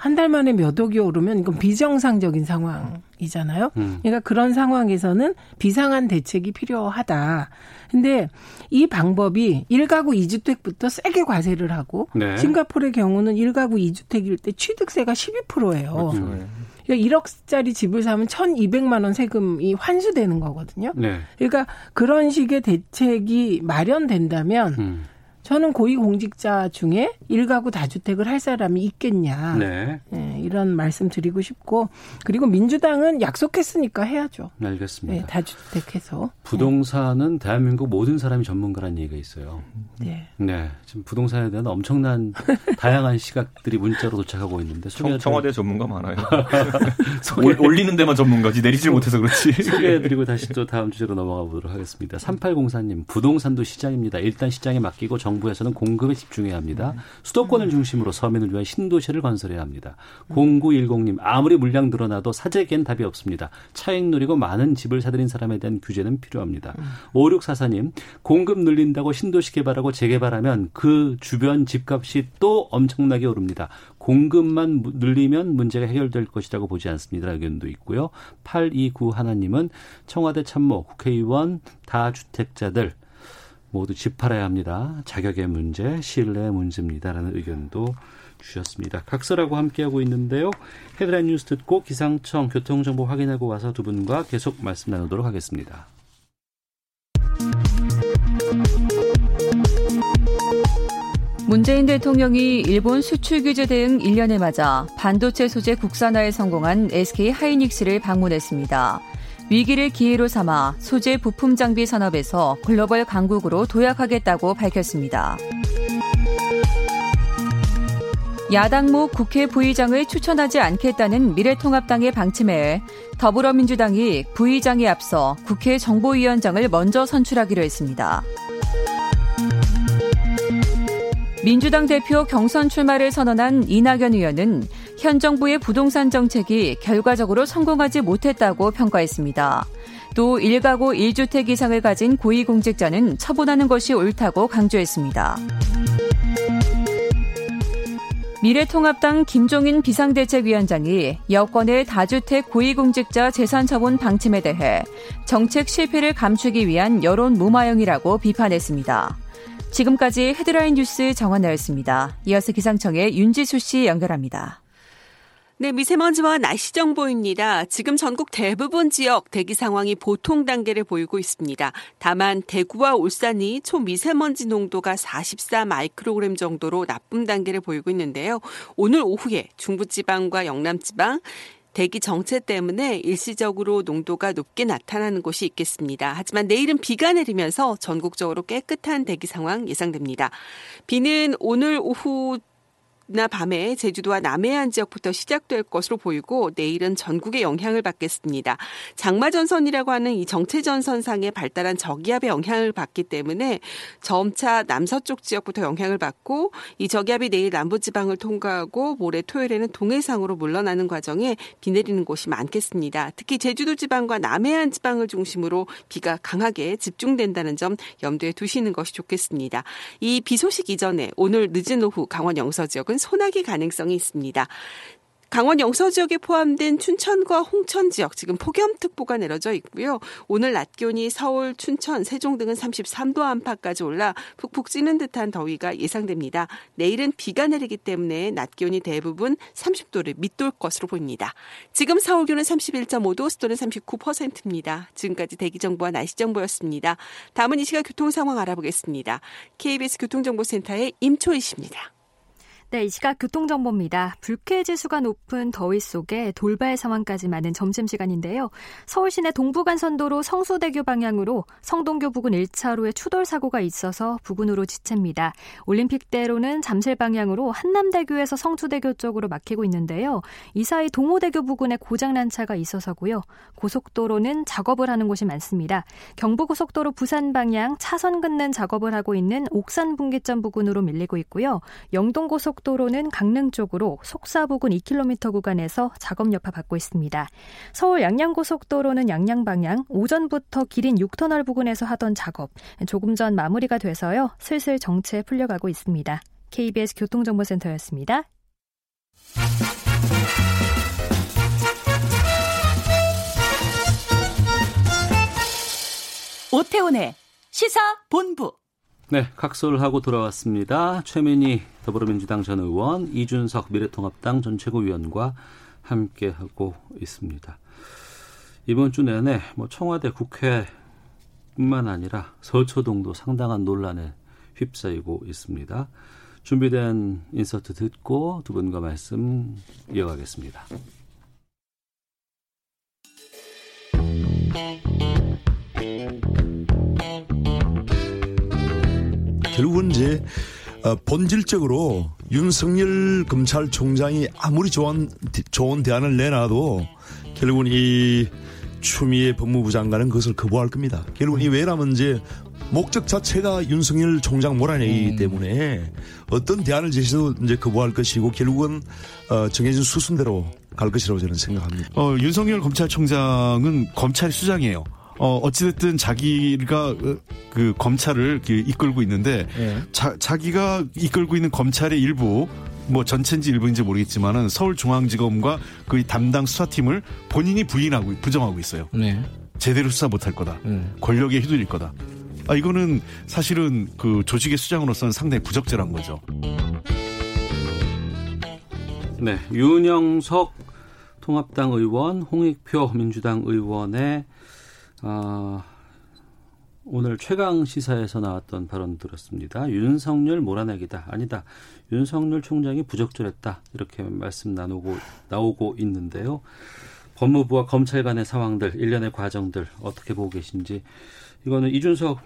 S4: 한 달 만에 몇 억이 오르면 이건 비정상적인 상황이잖아요. 음. 그러니까 그런 상황에서는 비상한 대책이 필요하다. 근데 이 방법이 1가구 2주택부터 세게 과세를 하고 네. 싱가포르의 경우는 1가구 2주택일 때 취득세가 12%예요. 그렇죠. 그러니까 1억짜리 집을 사면 1,200만 원 세금이 환수되는 거거든요. 네. 그러니까 그런 식의 대책이 마련된다면 음. 저는 고위공직자 중에 일가구 다주택을 할 사람이 있겠냐. 네. 네. 이런 말씀 드리고 싶고 그리고 민주당은 약속했으니까 해야죠.
S2: 알겠습니다.
S4: 네, 다주택해서.
S2: 부동산은 대한민국 모든 사람이 전문가라는 얘기가 있어요. 네. 네. 지금 부동산에 대한 엄청난 다양한 시각들이 문자로 도착하고 있는데
S5: 청, 청와대 전문가 많아요. 올리는 데만 전문가지 내리질 못해서 그렇지.
S2: 소개해드리고 다시 또 다음 주제로 넘어가 보도록 하겠습니다. 3804님 부동산도 시장입니다. 일단 시장에 맡기고 정부 에서는 공급에 집중해야 합니다. 수도권을 중심으로 서민을 위한 신도시를 건설해야 합니다. 0910님 아무리 물량 늘어나도 사재기엔 답이 없습니다. 차익 누리고 많은 집을 사들인 사람에 대한 규제는 필요합니다. 음. 5644님 공급 늘린다고 신도시 개발하고 재개발하면 그 주변 집값이 또 엄청나게 오릅니다. 공급만 늘리면 문제가 해결될 것이라고 보지 않습니다. 의견도 있고요. 829 하나님은 청와대 참모, 국회의원, 다주택자들 모두 집 팔아야 합니다. 자격의 문제, 신뢰의 문제입니다라는 의견도 주셨습니다. 각서라고 함께하고 있는데요. 헤드라인 뉴스 듣고 기상청 교통정보 확인하고 와서 두 분과 계속 말씀 나누도록 하겠습니다.
S9: 문재인 대통령이 일본 수출 규제 대응 1년에 맞아 반도체 소재 국산화에 성공한 SK 하이닉스를 방문했습니다. 위기를 기회로 삼아 소재 부품 장비 산업에서 글로벌 강국으로 도약하겠다고 밝혔습니다. 야당목 국회 부의장을 추천하지 않겠다는 미래통합당의 방침에 더불어민주당이 부의장에 앞서 국회 정보위원장을 먼저 선출하기로 했습니다. 민주당 대표 경선 출마를 선언한 이낙연 의원은 현 정부의 부동산 정책이 결과적으로 성공하지 못했다고 평가했습니다. 또 1가구 1주택 이상을 가진 고위공직자는 처분하는 것이 옳다고 강조했습니다. 미래통합당 김종인 비상대책위원장이 여권의 다주택 고위공직자 재산처분 방침에 대해 정책 실패를 감추기 위한 여론 무마형이라고 비판했습니다. 지금까지 헤드라인 뉴스 정원나였습니다. 이어서 기상청의 윤지수 씨 연결합니다.
S10: 네, 미세먼지와 날씨 정보입니다. 지금 전국 대부분 지역 대기 상황이 보통 단계를 보이고 있습니다. 다만 대구와 울산이 초미세먼지 농도가 44 마이크로그램 정도로 나쁨 단계를 보이고 있는데요. 오늘 오후에 중부지방과 영남지방 대기 정체 때문에 일시적으로 농도가 높게 나타나는 곳이 있겠습니다. 하지만 내일은 비가 내리면서 전국적으로 깨끗한 대기 상황 예상됩니다. 비는 오늘 오후 나 밤에 제주도와 남해안 지역부터 시작될 것으로 보이고 내일은 전국에 영향을 받겠습니다. 장마전선이라고 하는 이 정체전선상에 발달한 저기압의 영향을 받기 때문에 점차 남서쪽 지역부터 영향을 받고 이 저기압이 내일 남부지방을 통과하고 모레 토요일에는 동해상으로 물러나는 과정에 비 내리는 곳이 많겠습니다. 특히 제주도 지방과 남해안 지방을 중심으로 비가 강하게 집중된다는 점 염두에 두시는 것이 좋겠습니다. 이 비 소식 이전에 오늘 늦은 오후 강원 영서 지역은 지역은 소나기 가능성이 있습니다. 강원 영서 지역에 포함된 춘천과 홍천 지역 지금 폭염특보가 내려져 있고요. 오늘 낮 기온이 서울, 춘천, 세종 등은 33도 안팎까지 올라 푹푹 찌는 듯한 더위가 예상됩니다. 내일은 비가 내리기 때문에 낮 기온이 대부분 30도를 밑돌 것으로 보입니다. 지금 서울 기온은 31.5도, 습도는 39%입니다. 지금까지 대기 정보와 날씨 정보였습니다. 다음은 이 시각 교통 상황 알아보겠습니다. KBS 교통정보센터의 임초희 씨입니다.
S11: 네, 이 시각 교통정보입니다. 불쾌지수가 높은 더위 속에 돌발 상황까지 많은 점심시간인데요. 서울 시내 동부간선도로 성수대교 방향으로 성동교 부근 1차로에 추돌 사고가 있어서 부근으로 지체입니다. 올림픽대로는 잠실 방향으로 한남대교에서 성수대교 쪽으로 막히고 있는데요. 이 사이 동호대교 부근에 고장난 차가 있어서고요. 고속도로는 작업을 하는 곳이 많습니다. 경부고속도로 부산 방향 차선 긋는 작업을 하고 있는 옥산 분기점 부근으로 밀리고 있고요. 영동고속 고속도로는 강릉 쪽으로 속사 부근 2km 구간에서 작업 여파 받고 있습니다. 서울 양양고속도로는 양양 방향 오전부터 기린 6터널 부근에서 하던 작업 조금 전 마무리가 돼서요. 슬슬 정체 풀려가고 있습니다. KBS 교통정보센터였습니다.
S12: 오태훈의 시사 본부
S2: 네, 각설하고 돌아왔습니다. 최민희 더불어민주당 전 의원, 이준석 미래통합당 전 최고위원과 함께 하고 있습니다. 이번 주 내내 뭐 청와대 국회뿐만 아니라 서초동도 상당한 논란에 휩싸이고 있습니다. 준비된 인서트 듣고 두 분과 말씀 이어가겠습니다.
S13: 결국은 이제 어, 본질적으로 윤석열 검찰총장이 아무리 좋은, 좋은 대안을 내놔도 결국은 이 추미애 법무부 장관은 그것을 거부할 겁니다. 결국은 이 왜냐면 이제 목적 자체가 윤석열 총장 몰아내기 음. 때문에 어떤 대안을 제시해도 이제 거부할 것이고 결국은 어, 정해진 수순대로 갈 것이라고 저는 생각합니다.
S14: 어, 윤석열 검찰총장은 검찰 수장이에요. 어, 어찌됐든 자기가 어, 그 검찰을 이끌고 있는데 네. 자, 자기가 이끌고 있는 검찰의 일부 뭐 전체인지 일부인지 모르겠지만은 서울중앙지검과 그 담당 수사팀을 본인이 부인하고 부정하고 있어요. 네. 제대로 수사 못할 거다. 네. 권력에 휘둘릴 거다. 아 이거는 사실은 그 조직의 수장으로서는 상당히 부적절한 거죠.
S2: 네, 윤영석 통합당 의원, 홍익표 민주당 의원의 아, 오늘 최강 시사에서 나왔던 발언 들었습니다. 윤석열 몰아내기다. 아니다. 윤석열 총장이 부적절했다. 이렇게 말씀 나누고 나오고 있는데요. 법무부와 검찰 간의 상황들, 일련의 과정들 어떻게 보고 계신지 이거는 이준석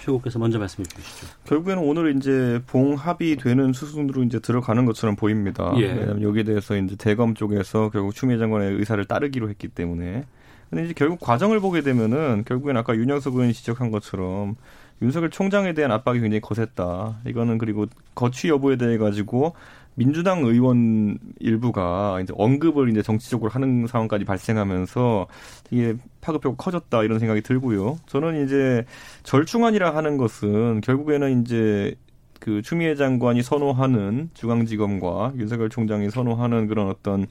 S2: 최고께서 먼저 말씀해 주시죠.
S5: 결국에는 오늘 이제 봉합이 되는 수순으로 이제 들어가는 것처럼 보입니다. 예. 왜냐하면 여기에 대해서 이제 대검 쪽에서 결국 추미애 장관의 의사를 따르기로 했기 때문에 근데 이제 결국 과정을 보게 되면은 결국엔 아까 윤영석 의원이 지적한 것처럼 윤석열 총장에 대한 압박이 굉장히 거셌다. 이거는 그리고 거취 여부에 대해 가지고 민주당 의원 일부가 이제 언급을 이제 정치적으로 하는 상황까지 발생하면서 이게 파급력이 커졌다 이런 생각이 들고요. 저는 이제 절충안이라 하는 것은 결국에는 이제 그 추미애 장관이 선호하는 중앙지검과 윤석열 총장이 선호하는 그런 어떤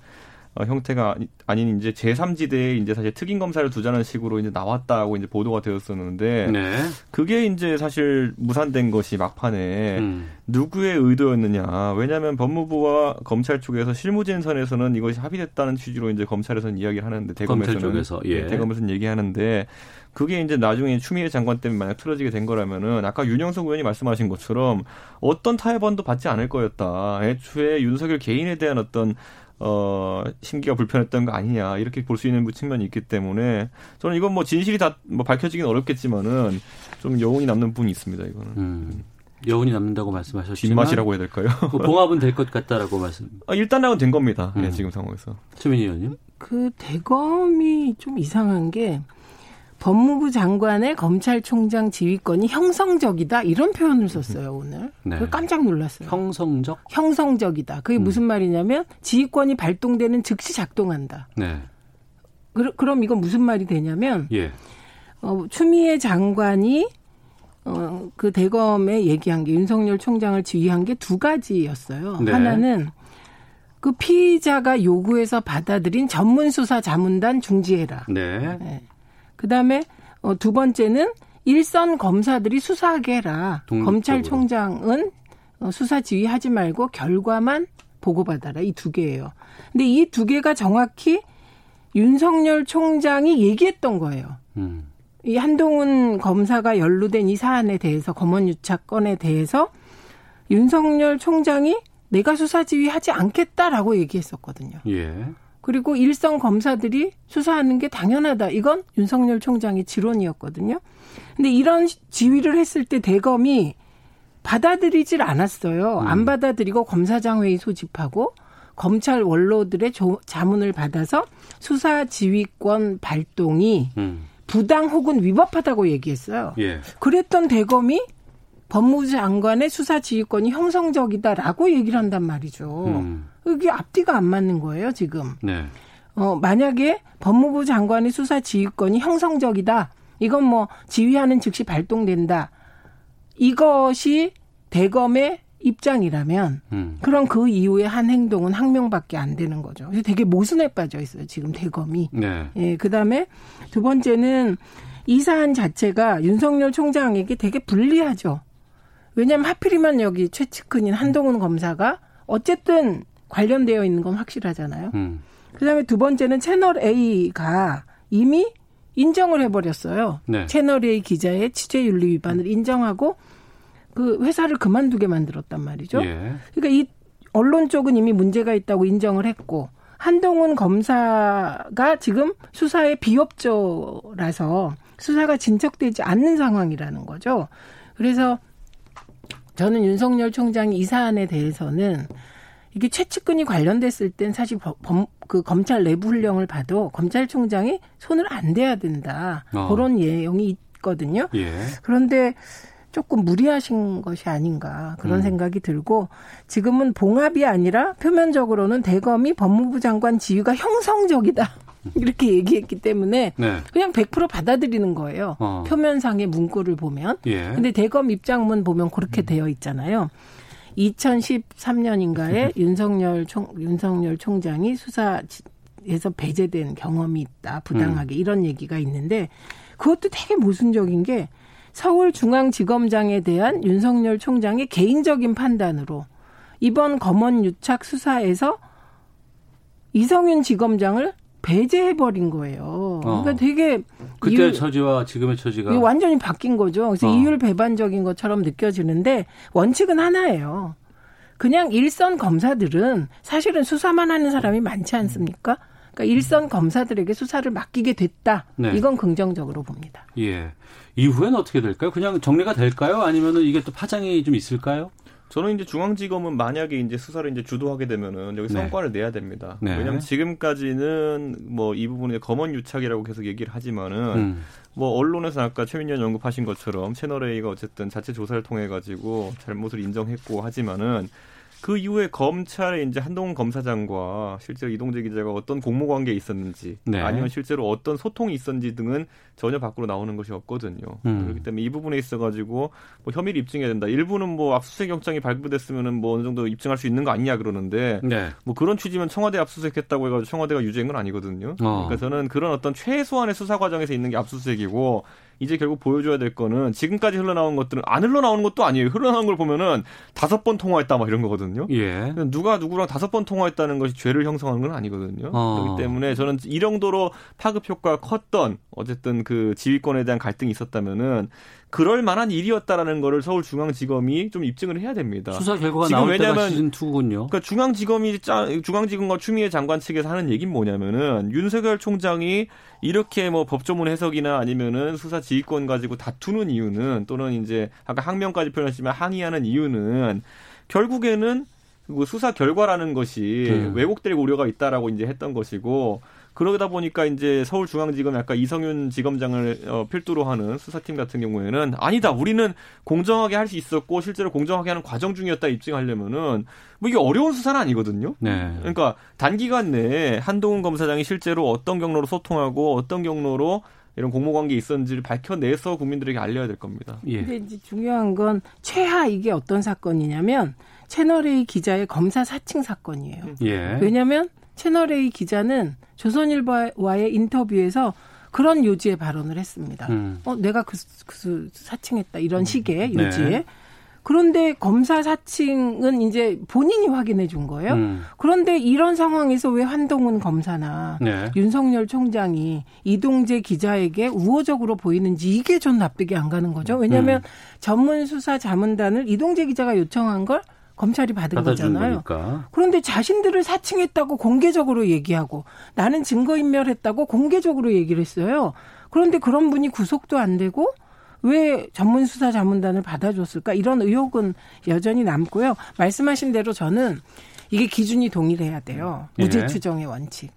S5: 어, 형태가 아닌 이제 제3지대에 이제 사실 특임 검사를 두자는 식으로 이제 나왔다고 이제 보도가 되었었는데 네. 그게 이제 사실 무산된 것이 막판에 음. 누구의 의도였느냐. 왜냐하면 법무부와 검찰 쪽에서 실무진선에서는 이것이 합의됐다는 취지로 이제 검찰에서는 이야기를 하는데 대검에서는 쪽에서, 예. 네, 대검에서는 얘기하는데 그게 이제 나중에 추미애 장관 때문에 만약 틀어지게 된 거라면은 아까 윤영석 의원이 말씀하신 것처럼 어떤 타협안도 받지 않을 거였다. 애초에 윤석열 개인에 대한 어떤 어, 심기가 불편했던 거 아니냐, 이렇게 볼 수 있는 측면이 있기 때문에, 저는 이건 뭐 진실이 다 뭐 밝혀지긴 어렵겠지만은, 좀 여운이 남는 부분이 있습니다, 이거는. 음.
S2: 여운이 남는다고 말씀하셨지만
S5: 뒷맛이라고 해야 될까요?
S2: 뭐 봉합은 될 것 같다라고 말씀.
S5: 아, 일단락은 된 겁니다. 네, 음. 네, 지금 상황에서.
S2: 최민희 의원님.
S4: 그 대검이 좀 이상한 게 법무부 장관의 검찰총장 지휘권이 형성적이다 이런 표현을 썼어요 오늘. 네. 깜짝 놀랐어요.
S2: 형성적?
S4: 형성적이다. 그게 음. 무슨 말이냐면 지휘권이 발동되는 즉시 작동한다. 네. 그, 그럼 이건 무슨 말이 되냐면 예. 어, 추미애 장관이 어, 그 대검에 얘기한 게 윤석열 총장을 지휘한 게 두 가지였어요. 네. 하나는 그 피의자가 요구해서 받아들인 전문수사 자문단 중지해라. 네. 네. 그 다음에 어, 두 번째는 일선 검사들이 수사하게 해라. 독립적으로. 검찰총장은 어, 수사 지휘하지 말고 결과만 보고받아라. 이 두 개예요. 근데 이 두 개가 정확히 윤석열 총장이 얘기했던 거예요. 음. 이 한동훈 검사가 연루된 이 사안에 대해서 검언 유착 건에 대해서 윤석열 총장이 내가 수사 지휘하지 않겠다라고 얘기했었거든요.
S2: 예.
S4: 그리고 일선 검사들이 수사하는 게 당연하다. 이건 윤석열 총장의 지론이었거든요. 근데 이런 지휘를 했을 때 대검이 받아들이질 않았어요. 음. 안 받아들이고 검사장 회의 소집하고 검찰 원로들의 조, 자문을 받아서 수사 지휘권 발동이 음. 부당 혹은 위법하다고 얘기했어요.
S2: 예.
S4: 그랬던 대검이 법무부 장관의 수사 지휘권이 형성적이다라고 얘기를 한단 말이죠. 음. 이게 앞뒤가 안 맞는 거예요, 지금.
S2: 네.
S4: 어, 만약에 법무부 장관의 수사 지휘권이 형성적이다. 이건 뭐 지휘하는 즉시 발동된다. 이것이 대검의 입장이라면 음. 그럼 그 이후에 한 행동은 항명밖에 안 되는 거죠. 그래서 되게 모순에 빠져 있어요. 지금 대검이.
S2: 네.
S4: 예, 그다음에 두 번째는 이 사안 자체가 윤석열 총장에게 되게 불리하죠. 왜냐하면 하필이면 여기 최측근인 한동훈 검사가 어쨌든 관련되어 있는 건 확실하잖아요.
S2: 음.
S4: 그다음에 두 번째는 채널 A가 이미 인정을 해버렸어요.
S2: 네.
S4: 채널 A 기자의 취재 윤리 위반을 인정하고 그 회사를 그만두게 만들었단 말이죠.
S2: 예.
S4: 그러니까 이 언론 쪽은 이미 문제가 있다고 인정을 했고 한동훈 검사가 지금 수사에 비협조라서 수사가 진척되지 않는 상황이라는 거죠. 그래서 저는 윤석열 총장이 이 사안에 대해서는 이게 최측근이 관련됐을 땐 사실 범, 그 검찰 내부 훈령을 봐도 검찰총장이 손을 안 대야 된다.
S2: 어.
S4: 그런 내용이 있거든요.
S2: 예.
S4: 그런데 조금 무리하신 것이 아닌가 그런
S2: 음.
S4: 생각이 들고 지금은 봉합이 아니라 표면적으로는 대검이 법무부 장관 지위가 형성적이다. 이렇게 얘기했기 때문에
S2: 네.
S4: 그냥 100% 받아들이는 거예요.
S2: 어.
S4: 표면상의 문구를 보면.
S2: 예.
S4: 근데 대검 입장문 보면 그렇게 되어 있잖아요. 2013년인가에 윤석열 총 윤석열 총장이 수사에서 배제된 경험이 있다 부당하게
S2: 음.
S4: 이런 얘기가 있는데 그것도 되게 모순적인 게 서울중앙지검장에 대한 윤석열 총장의 개인적인 판단으로 이번 검언 유착 수사에서 이성윤 지검장을 배제해버린 거예요. 그러니까
S2: 어.
S4: 되게
S2: 그때
S4: 이율,
S2: 처지와 지금의 처지가
S4: 완전히 바뀐 거죠. 그래서
S2: 어.
S4: 이율 배반적인 것처럼 느껴지는데 원칙은 하나예요. 그냥 일선 검사들은 사실은 수사만 하는 사람이 많지 않습니까? 그러니까 일선 검사들에게 수사를 맡기게 됐다.
S2: 네.
S4: 이건 긍정적으로 봅니다.
S2: 예. 이후엔 어떻게 될까요? 그냥 정리가 될까요? 아니면은 이게 또 파장이 좀 있을까요?
S5: 저는 이제 중앙지검은 만약에 이제 수사를 이제 주도하게 되면은 여기
S2: 네.
S5: 성과를 내야 됩니다.
S2: 네.
S5: 왜냐하면 지금까지는 뭐 이 부분에 검언 유착이라고 계속 얘기를 하지만은
S2: 음.
S5: 뭐 언론에서 아까 최민현 연구하신 것처럼 채널 A가 어쨌든 자체 조사를 통해 가지고 잘못을 인정했고 하지만은 그 이후에 검찰에 이제 한동훈 검사장과 실제로 이동재 기자가 어떤 공모 관계에 있었는지
S2: 네.
S5: 아니면 실제로 어떤 소통이 있었는지 등은 전혀 밖으로 나오는 것이 없거든요.
S2: 음.
S5: 그렇기 때문에 이 부분에 있어 가지고 뭐 혐의를 입증해야 된다. 일부는 뭐 압수수색 영장이 발부됐으면은 뭐 어느 정도 입증할 수 있는 거 아니냐 그러는데
S2: 네.
S5: 뭐 그런 취지면 청와대 압수수색했다고 해가지고 청와대가 유죄인 건 아니거든요.
S2: 어.
S5: 그러니까 저는 그런 어떤 최소한의 수사 과정에서 있는 게 압수수색이고 이제 결국 보여줘야 될 거는 지금까지 흘러나온 것들은 안 흘러나오는 것도 아니에요. 흘러나온 걸 보면은 다섯 번 통화했다 막 이런 거거든요.
S2: 예.
S5: 누가 누구랑 다섯 번 통화했다는 것이 죄를 형성하는 건 아니거든요.
S2: 어.
S5: 그렇기 때문에 저는 이 정도로 파급 효과가 컸던 어쨌든 그 지휘권에 대한 갈등이 있었다면은 그럴 만한 일이었다라는 거를 서울중앙지검이 좀 입증을 해야 됩니다.
S2: 수사 결과가
S5: 지금
S2: 나올
S5: 왜냐면
S2: 시즌 2군요.
S5: 그러니까 중앙지검이 짜, 중앙지검과 추미애 장관 측에서 하는 얘기는 뭐냐면은 윤석열 총장이 이렇게 뭐 법조문 해석이나 아니면은 수사 지휘권 가지고 다투는 이유는 또는 이제 아까 항명까지 표현했지만 항의하는 이유는 결국에는 그 수사 결과라는 것이
S2: 음.
S5: 왜곡될 우려가 있다라고 이제 했던 것이고 그러다 보니까 이제 서울중앙지검 약간 이성윤 지검장을 어, 필두로 하는 수사팀 같은 경우에는 아니다 우리는 공정하게 할 수 있었고 실제로 공정하게 하는 과정 중이었다 입증하려면은 뭐 이게 어려운 수사는 아니거든요.
S2: 네.
S5: 그러니까 단기간 내에 한동훈 검사장이 실제로 어떤 경로로 소통하고 어떤 경로로 이런 공모 관계에 있었는지를 밝혀내서 국민들에게 알려야 될 겁니다.
S2: 예.
S4: 근데 이제 중요한 건 최하 이게 어떤 사건이냐면 채널A 기자의 검사 사칭 사건이에요.
S2: 예.
S4: 왜냐하면 채널A 기자는 조선일보와의 인터뷰에서 그런 요지의 발언을 했습니다.
S2: 음.
S4: 어, 내가 그, 그 사칭했다 이런 식의
S2: 네.
S4: 요지에. 그런데 검사 사칭은 이제 본인이 확인해 준 거예요.
S2: 음.
S4: 그런데 이런 상황에서 왜 한동훈 검사나
S2: 네.
S4: 윤석열 총장이 이동재 기자에게 우호적으로 보이는지 이게 전 납득이 안 가는 거죠. 왜냐하면
S2: 음.
S4: 전문 수사 자문단을 이동재 기자가 요청한 걸 검찰이 받은 거잖아요.
S2: 거니까.
S4: 그런데 자신들을 사칭했다고 공개적으로 얘기하고 나는 증거인멸했다고 공개적으로 얘기를 했어요. 그런데 그런 분이 구속도 안 되고 왜 전문 수사 자문단을 받아줬을까 이런 의혹은 여전히 남고요. 말씀하신 대로 저는 이게 기준이 동일해야 돼요. 무죄 예. 추정의 원칙.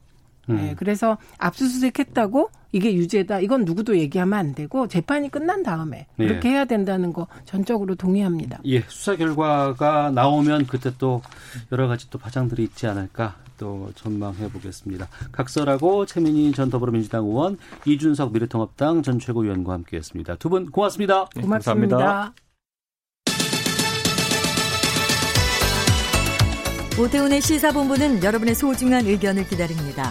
S4: 음. 네, 그래서 압수수색했다고 이게 유죄다. 이건 누구도 얘기하면 안 되고 재판이 끝난 다음에 예. 그렇게 해야 된다는 거 전적으로 동의합니다.
S2: 예, 수사 결과가 나오면 그때 또 여러 가지 또 파장들이 있지 않을까 또 전망해 보겠습니다. 각설하고 최민희 전 더불어민주당 의원, 이준석 미래통합당 전 최고위원과 함께했습니다. 두 분 고맙습니다.
S4: 네, 고맙습니다. 감사합니다.
S15: 오태훈의 시사본부는 여러분의 소중한 의견을 기다립니다.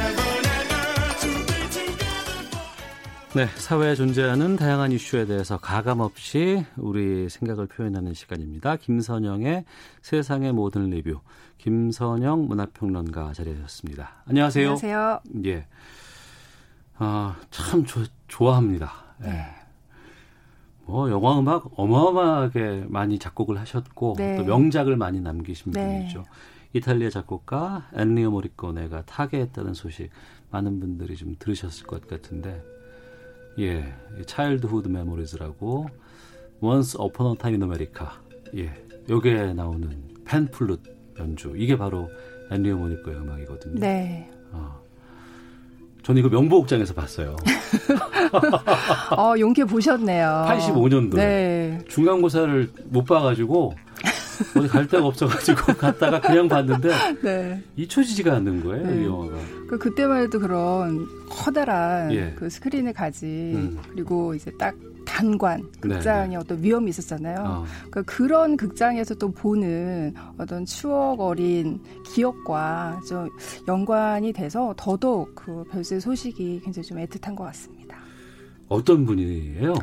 S2: 네, 사회에 존재하는 다양한 이슈에 대해서 가감 없이 우리 생각을 표현하는 시간입니다. 김선영의 세상의 모든 리뷰. 김선영 문화평론가 자리하셨습니다. 안녕하세요.
S16: 안녕하세요.
S2: 예. 아, 참 조, 좋아합니다. 예. 네. 뭐 영화 음악 어마어마하게 많이 작곡을 하셨고 네. 또 명작을 많이 남기신 네. 분이죠. 이탈리아 작곡가 엔리오 모리코네가 타계했다는 소식 많은 분들이 좀 들으셨을 것 같은데 예, 차일드후드 메모리즈라고 Once Upon a Time in America. 예, 요게 나오는 펜플룻 연주 이게 바로 앤리오 모니코의 음악이거든요.
S16: 네.
S2: 어. 저는 이거 명보극장에서 봤어요.
S16: 어, 용케 보셨네요.
S2: 85년도에. 네. 중간고사를 못 봐가지고 어디 갈 데가 없어가지고 갔다가 그냥 봤는데 네. 잊혀지지가 않는 거예요 네. 이 영화가.
S16: 그 그때만 해도 그런 커다란 예. 그 스크린을 가진 음. 그리고 이제 딱 단관 네, 네. 어떤 위험이 있었잖아요. 어. 그러니까 그런 극장에서 또 보는 어떤 추억 어린 기억과 좀 연관이 돼서 더더욱 그 별세 소식이 굉장히 좀 애틋한 것 같습니다.
S2: 어떤 분이에요?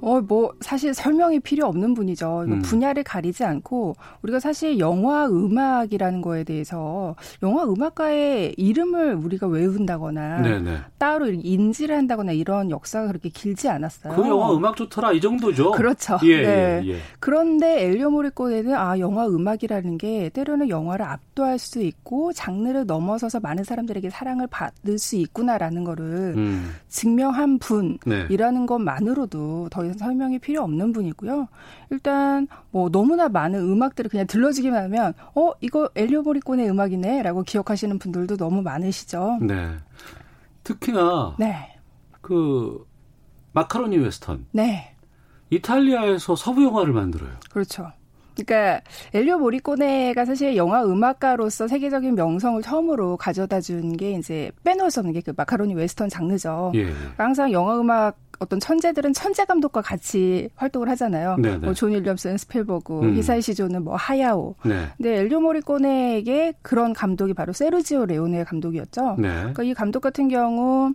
S16: 어, 뭐, 사실 설명이 필요 없는 분이죠. 음. 분야를 가리지 않고, 우리가 사실 영화 음악이라는 거에 대해서, 영화 음악가의 이름을 우리가 외운다거나, 네네. 따로 인지를 한다거나 이런 역사가 그렇게 길지 않았어요.
S2: 그 영화 음악 좋더라, 이 정도죠.
S16: 그렇죠. 예, 네. 예, 예. 그런데 엘리오 모리코네는, 아, 영화 음악이라는 게 때로는 영화를 압도할 수 있고, 장르를 넘어서서 많은 사람들에게 사랑을 받을 수 있구나라는 거를 음. 증명한 분이라는 네. 것만으로도 더 이상 설명이 필요 없는 분이고요. 일단 뭐 너무나 많은 음악들을 그냥 들러지기만 하면 어 이거 엘리오 모리콘의 음악이네라고 기억하시는 분들도 너무 많으시죠.
S2: 네. 특히나 네. 그 마카로니 웨스턴.
S16: 네.
S2: 이탈리아에서 서부 영화를 만들어요.
S16: 그렇죠. 그러니까 엔니오 모리코네가 사실 영화 음악가로서 세계적인 명성을 처음으로 가져다 준 게 이제 빼놓을 수 없는 게 그 마카로니 웨스턴 장르죠. 예. 그러니까 항상 영화 음악 어떤 천재들은 천재 감독과 같이 활동을 하잖아요. 네네. 네. 뭐 존 윌리엄슨, 스필버그, 음. 히사이시 조는 뭐 하야오. 네. 근데 엔니오 모리코네에게 그런 감독이 바로 세르지오 레오네 감독이었죠. 네. 그러니까 이 감독 같은 경우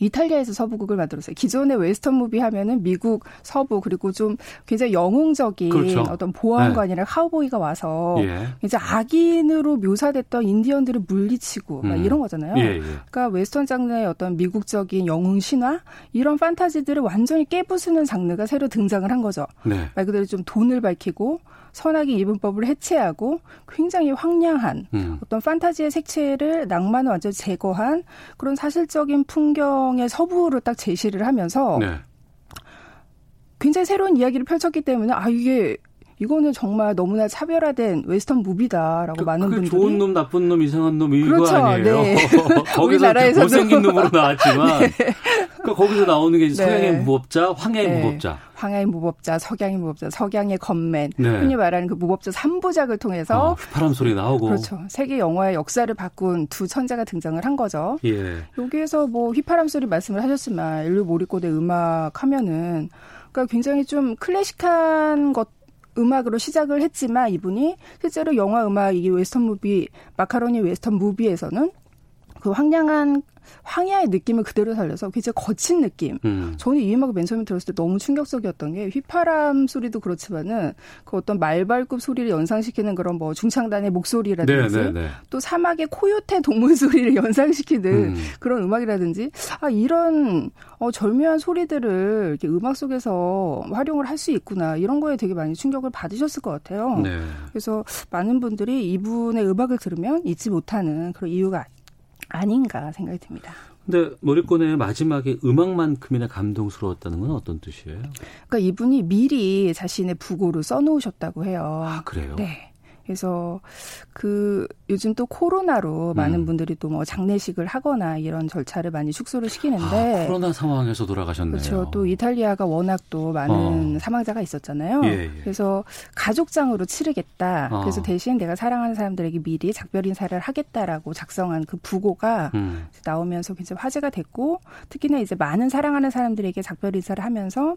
S16: 이탈리아에서 서부극을 만들었어요. 기존의 western movie 하면은 미국 서부 그리고 좀 굉장히 영웅적인 그렇죠. 어떤 보안관이나 네. 카우보이가 와서 예. 이제 악인으로 묘사됐던 인디언들을 물리치고 음. 이런 거잖아요. 예, 예. 그러니까 웨스턴 장르의 어떤 미국적인 영웅 신화 이런 판타지들을 완전히 깨부수는 장르가 새로 등장을 한 거죠. 네. 말 그대로 좀 돈을 밝히고 선악의 이분법을 해체하고 굉장히 황량한 음. 어떤 판타지의 색채를 낭만을 완전히 제거한 그런 사실적인 풍경의 서부를 딱 제시를 하면서 네. 굉장히 새로운 이야기를 펼쳤기 때문에 아 이게 이거는 정말 너무나 차별화된 웨스턴 무비다라고 그, 많은 분들이
S2: 좋은 놈, 나쁜 놈, 이상한 놈 이거 그렇죠. 아니에요. 네. 거기서 못생긴 놈으로 나왔지만 네. 그러니까 거기서 나오는 게 서양의 네. 무법자, 황야의 네. 무법자.
S16: 황야의 무법자, 석양의 무법자, 석양의 건맨, 네. 흔히 말하는 그 무법자 3부작을 통해서
S2: 어, 휘파람 소리 나오고
S16: 그렇죠. 세계 영화의 역사를 바꾼 두 천재가 등장을 한 거죠. 예. 여기에서 뭐 휘파람 소리 말씀을 하셨지만 엔니오 모리코네 음악 하면은 그러니까 굉장히 좀 클래식한 것 음악으로 시작을 했지만 이분이 실제로 영화 음악 이 western movie 마카로니 western movie에서는 그 황량한 황야의 느낌을 그대로 살려서 굉장히 거친 느낌. 음. 저는 이 음악을 맨 처음에 들었을 때 너무 충격적이었던 게 휘파람 소리도 그렇지만은 그 어떤 말발굽 소리를 연상시키는 그런 뭐 중창단의 목소리라든지 네, 네, 네. 또 사막의 코요테 동물 소리를 연상시키는 음. 그런 음악이라든지 아 이런 어 절묘한 소리들을 이렇게 음악 속에서 활용을 할 수 있구나 이런 거에 되게 많이 충격을 받으셨을 것 같아요. 네. 그래서 많은 분들이 이분의 음악을 들으면 잊지 못하는 그런 이유가 아닌가 생각이 듭니다.
S2: 근데 모리꼬네의 마지막에 음악만큼이나 감동스러웠다는 건 어떤 뜻이에요?
S16: 그러니까 이분이 미리 자신의 부고를 써놓으셨다고 해요.
S2: 아, 그래요?
S16: 네. 그래서 그 요즘 또 코로나로 음. 많은 분들이 또 뭐 장례식을 하거나 이런 절차를 많이 축소를 시키는데
S2: 아, 코로나 상황에서 돌아가셨네요.
S16: 그렇죠. 또 이탈리아가 워낙 또 많은 어. 사망자가 있었잖아요. 예, 예. 그래서 가족장으로 치르겠다. 어. 그래서 대신 내가 사랑하는 사람들에게 미리 작별 인사를 하겠다라고 작성한 그 부고가 음. 나오면서 굉장히 화제가 됐고 특히나 이제 많은 사랑하는 사람들에게 작별 인사를 하면서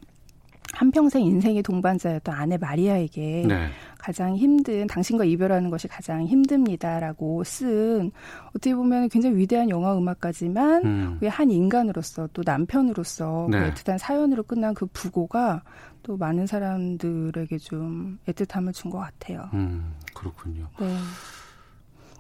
S16: 한평생 인생의 동반자였던 아내 마리아에게 네. 가장 힘든 당신과 이별하는 것이 가장 힘듭니다라고 쓴 어떻게 보면 굉장히 위대한 영화 음악가지만 음. 한 인간으로서 또 남편으로서 그 네. 그 애틋한 사연으로 끝난 그 부고가 또 많은 사람들에게 좀 애틋함을 준 것 같아요.
S2: 음, 그렇군요. 네.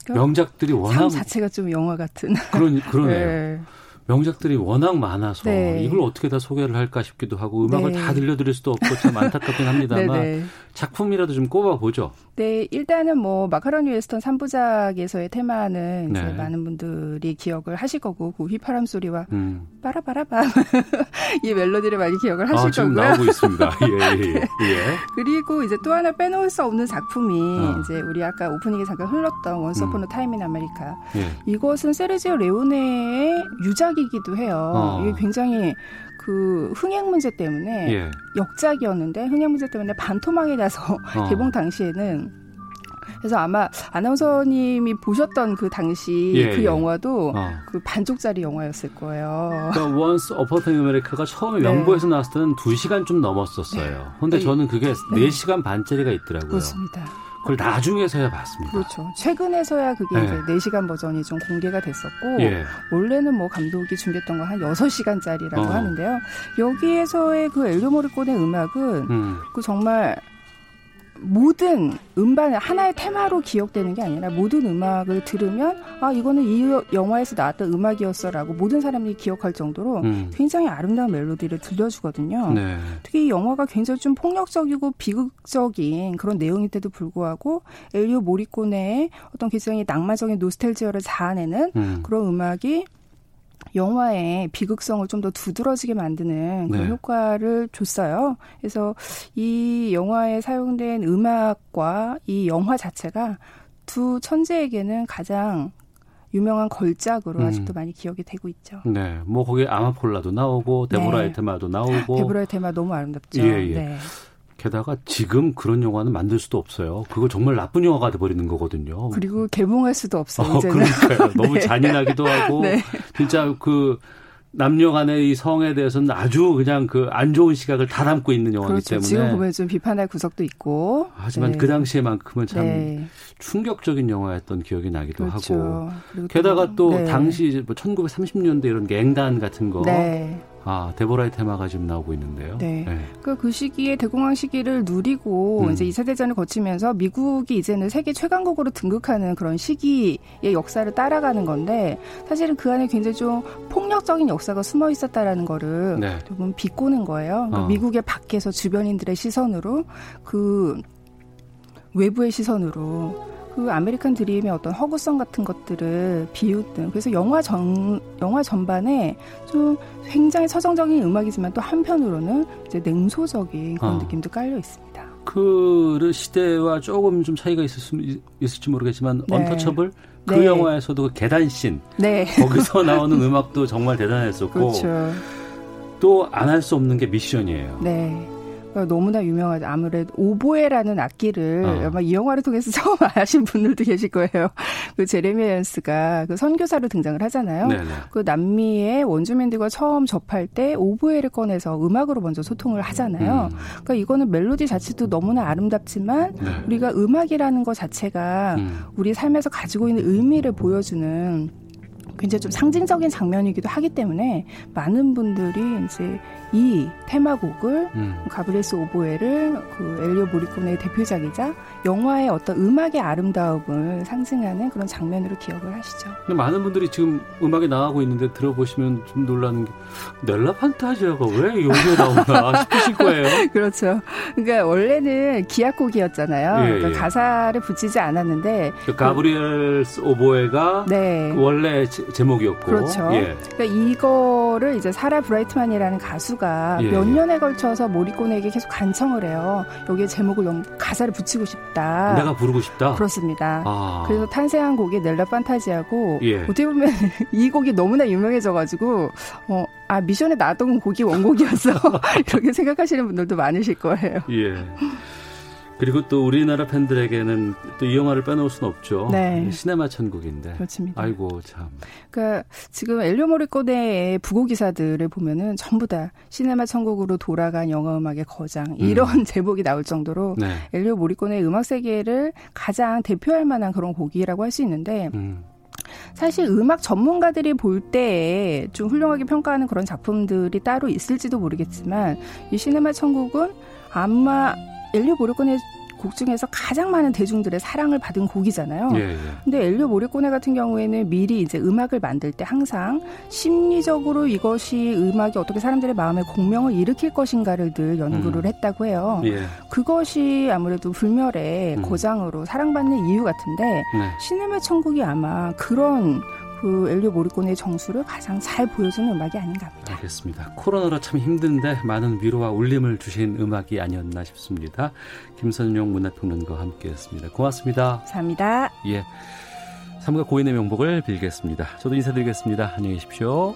S2: 명작들이 워낙
S16: 삶 자체가 좀 영화 같은
S2: 그런 그러네요. 네. 명작들이 워낙 많아서 네. 이걸 어떻게 다 소개를 할까 싶기도 하고 음악을 네. 다 들려드릴 수도 없고 참 안타깝긴 합니다만 네, 네. 작품이라도 좀 꼽아보죠.
S16: 네, 일단은 뭐 마카로니 웨스턴 3부작에서의 테마는 이제 네. 많은 분들이 기억을 하실 거고 그 휘파람 소리와 음. 빠라바라바 이 멜로디를 많이 기억을 하실 아,
S2: 지금
S16: 거고요.
S2: 나오고 있습니다. 예, 예, 예.
S16: 그리고 이제 또 하나 빼놓을 수 없는 작품이 어. 이제 우리 아까 오프닝에 잠깐 흘렀던 Once Upon a Time in America. 이것은 세르지오 레오네의 유작이기도 해요. 어. 이게 굉장히 그 흥행 문제 때문에 예. 역작이었는데 흥행 문제 때문에 반토막이 나서 어. 개봉 당시에는 그래서 아마 아나운서님이 보셨던 그 당시 예, 그 예. 영화도 어. 그 반쪽짜리 영화였을 거예요.
S2: 그러니까 Once Upon a America가 처음에 네. 명보에서 나왔을 때는 2시간 좀 넘었었어요. 네. 근데 네. 저는 그게 네. 4시간 반짜리가 있더라고요.
S16: 그렇습니다.
S2: 그걸 나중에서야 봤습니다.
S16: 그렇죠. 최근에서야 그게 네. 이제 4시간 버전이 좀 공개가 됐었고 예. 원래는 뭐 감독이 준비했던 거 한 6시간짜리라고 어. 하는데요. 여기에서의 그 엘도 모리콘의 음악은 음. 그 정말 모든 음반 하나의 테마로 기억되는 게 아니라 모든 음악을 들으면 아 이거는 이 영화에서 나왔던 음악이었어라고 모든 사람이 기억할 정도로 음. 굉장히 아름다운 멜로디를 들려주거든요. 네. 특히 이 영화가 굉장히 좀 폭력적이고 비극적인 그런 내용인데도 불구하고 엘리오 모리코네의 어떤 굉장히 낭만적인 노스텔지어를 자아내는 음. 그런 음악이 영화의 비극성을 좀 더 두드러지게 만드는 그런 네. 효과를 줬어요. 그래서 이 영화에 사용된 음악과 이 영화 자체가 두 천재에게는 가장 유명한 걸작으로 음. 아직도 많이 기억이 되고 있죠.
S2: 네, 뭐 거기에 아마폴라도 나오고 데보라의 네. 테마도 나오고
S16: 데보라의 테마 너무 아름답죠.
S2: 예, 예. 네. 게다가 지금 그런 영화는 만들 수도 없어요. 그거 정말 나쁜 영화가 돼버리는 거거든요.
S16: 그리고 개봉할 수도 없어요.
S2: 어, 그러니까요. 너무 네. 잔인하기도 하고 네. 진짜 그 남녀 간의 이 성에 대해서는 아주 그냥 그 안 좋은 시각을 다 담고 있는 영화이기 그렇죠. 때문에
S16: 지금 보면 좀 비판할 구석도 있고
S2: 하지만 네. 그 당시에만큼은 참 네. 충격적인 영화였던 기억이 나기도
S16: 그렇죠.
S2: 하고 게다가 또 네. 당시 뭐 1930년대 이런 갱단 같은 거 네. 아, 데보라의 테마가 지금 나오고 있는데요.
S16: 네. 네. 그, 그 시기에 대공황 시기를 누리고 음. 이제 2차 대전을 거치면서 미국이 이제는 세계 최강국으로 등극하는 그런 시기의 역사를 따라가는 건데 사실은 그 안에 굉장히 좀 폭력적인 역사가 숨어 있었다라는 거를 네. 조금 비꼬는 거예요. 그러니까 어. 미국의 밖에서 주변인들의 시선으로 그 외부의 시선으로 그 아메리칸 드림의 어떤 허구성 같은 것들을 비웃듯 그래서 영화 전 영화 전반에 좀 굉장히 서정적인 음악이지만 또 한편으로는 이제 냉소적인 그런 어. 느낌도 깔려 있습니다.
S2: 그 시대와 조금 좀 차이가 있을 있을지 모르겠지만 네. Untouchable 그 네. 영화에서도 그 계단 씬 네. 거기서 나오는 음악도 정말 대단했었고 그렇죠. 또 안 할 수 없는 게 미션이에요.
S16: 네. 너무나 유명하죠. 아무래도 오보에라는 악기를 어. 아마 이 영화를 통해서 처음 아신 분들도 계실 거예요. 그 제레미 앤스가 그 선교사로 등장을 하잖아요. 네네. 그 남미의 원주민들과 처음 접할 때 오보에를 꺼내서 음악으로 먼저 소통을 하잖아요. 음. 그러니까 이거는 멜로디 자체도 너무나 아름답지만 네. 우리가 음악이라는 것 자체가 음. 우리 삶에서 가지고 있는 의미를 보여주는 굉장히 좀 상징적인 장면이기도 하기 때문에 많은 분들이 이제 이 테마곡을 음. 가브리에스 오보에를 그 엘리오 모리코네의 대표작이자 영화의 어떤 음악의 아름다움을 상징하는 그런 장면으로 기억을 하시죠.
S2: 많은 분들이 지금 음악이 나가고 있는데 들어보시면 좀 놀라는 게 넬라 판타지아가 왜 여기에 나오나 싶으실 거예요.
S16: 그렇죠. 그러니까 원래는 기악곡이었잖아요. 예, 그러니까 예. 가사를 붙이지 않았는데
S2: 그 가브리엘 오보에가 네. 원래 제 목이었고
S16: 그렇죠. 예. 그러니까 이거를 이제 사라 브라이트만이라는 가수가 가수가 예, 몇 예. 년에 걸쳐서 모리코네에게 계속 간청을 해요. 여기에 제목을 너무 가사를 붙이고 싶다.
S2: 내가 부르고 싶다.
S16: 그렇습니다. 아. 그래서 탄생한 곡이 넬라 판타지아고 예. 어떻게 보면 이 곡이 너무나 유명해져가지고 어, 아 미션에 나왔던 곡이 원곡이었어 이렇게 생각하시는 분들도 많으실 거예요.
S2: 예. 그리고 또 우리나라 팬들에게는 또 이 영화를 빼놓을 수는 없죠. 네. 시네마 천국인데.
S16: 그렇습니다.
S2: 아이고 참.
S16: 그러니까 지금 엘리오 모리코네의 부고 기사들을 보면은 전부 다 시네마 천국으로 돌아간 영화 음악의 거장 이런 음. 제목이 나올 정도로 네. 엘리오 모리코네의 음악 세계를 가장 대표할 만한 그런 곡이라고 할 수 있는데. 음. 사실 음악 전문가들이 볼 때에 좀 훌륭하게 평가하는 그런 작품들이 따로 있을지도 모르겠지만 이 시네마 천국은 아마 엘리오 모리코네 곡 중에서 가장 많은 대중들의 사랑을 받은 곡이잖아요. 예, 예. 근데 엘리오 모리코네 같은 경우에는 미리 이제 음악을 만들 때 항상 심리적으로 이것이 음악이 어떻게 사람들의 마음에 공명을 일으킬 것인가를 늘 연구를 음. 했다고 해요. 예. 그것이 아무래도 불멸의 음. 고장으로 사랑받는 이유 같은데 네. 시네마 천국이 아마 그런 그 엘리오 모리코네의 정수를 가장 잘 보여주는 음악이 아닌가 합니다.
S2: 알겠습니다. 코로나로 참 힘든데 많은 위로와 울림을 주신 음악이 아니었나 싶습니다. 김선용 문화평론가와 함께했습니다. 고맙습니다.
S16: 감사합니다.
S2: 예. 3가 고인의 명복을 빌겠습니다. 저도 인사드리겠습니다. 안녕히 계십시오.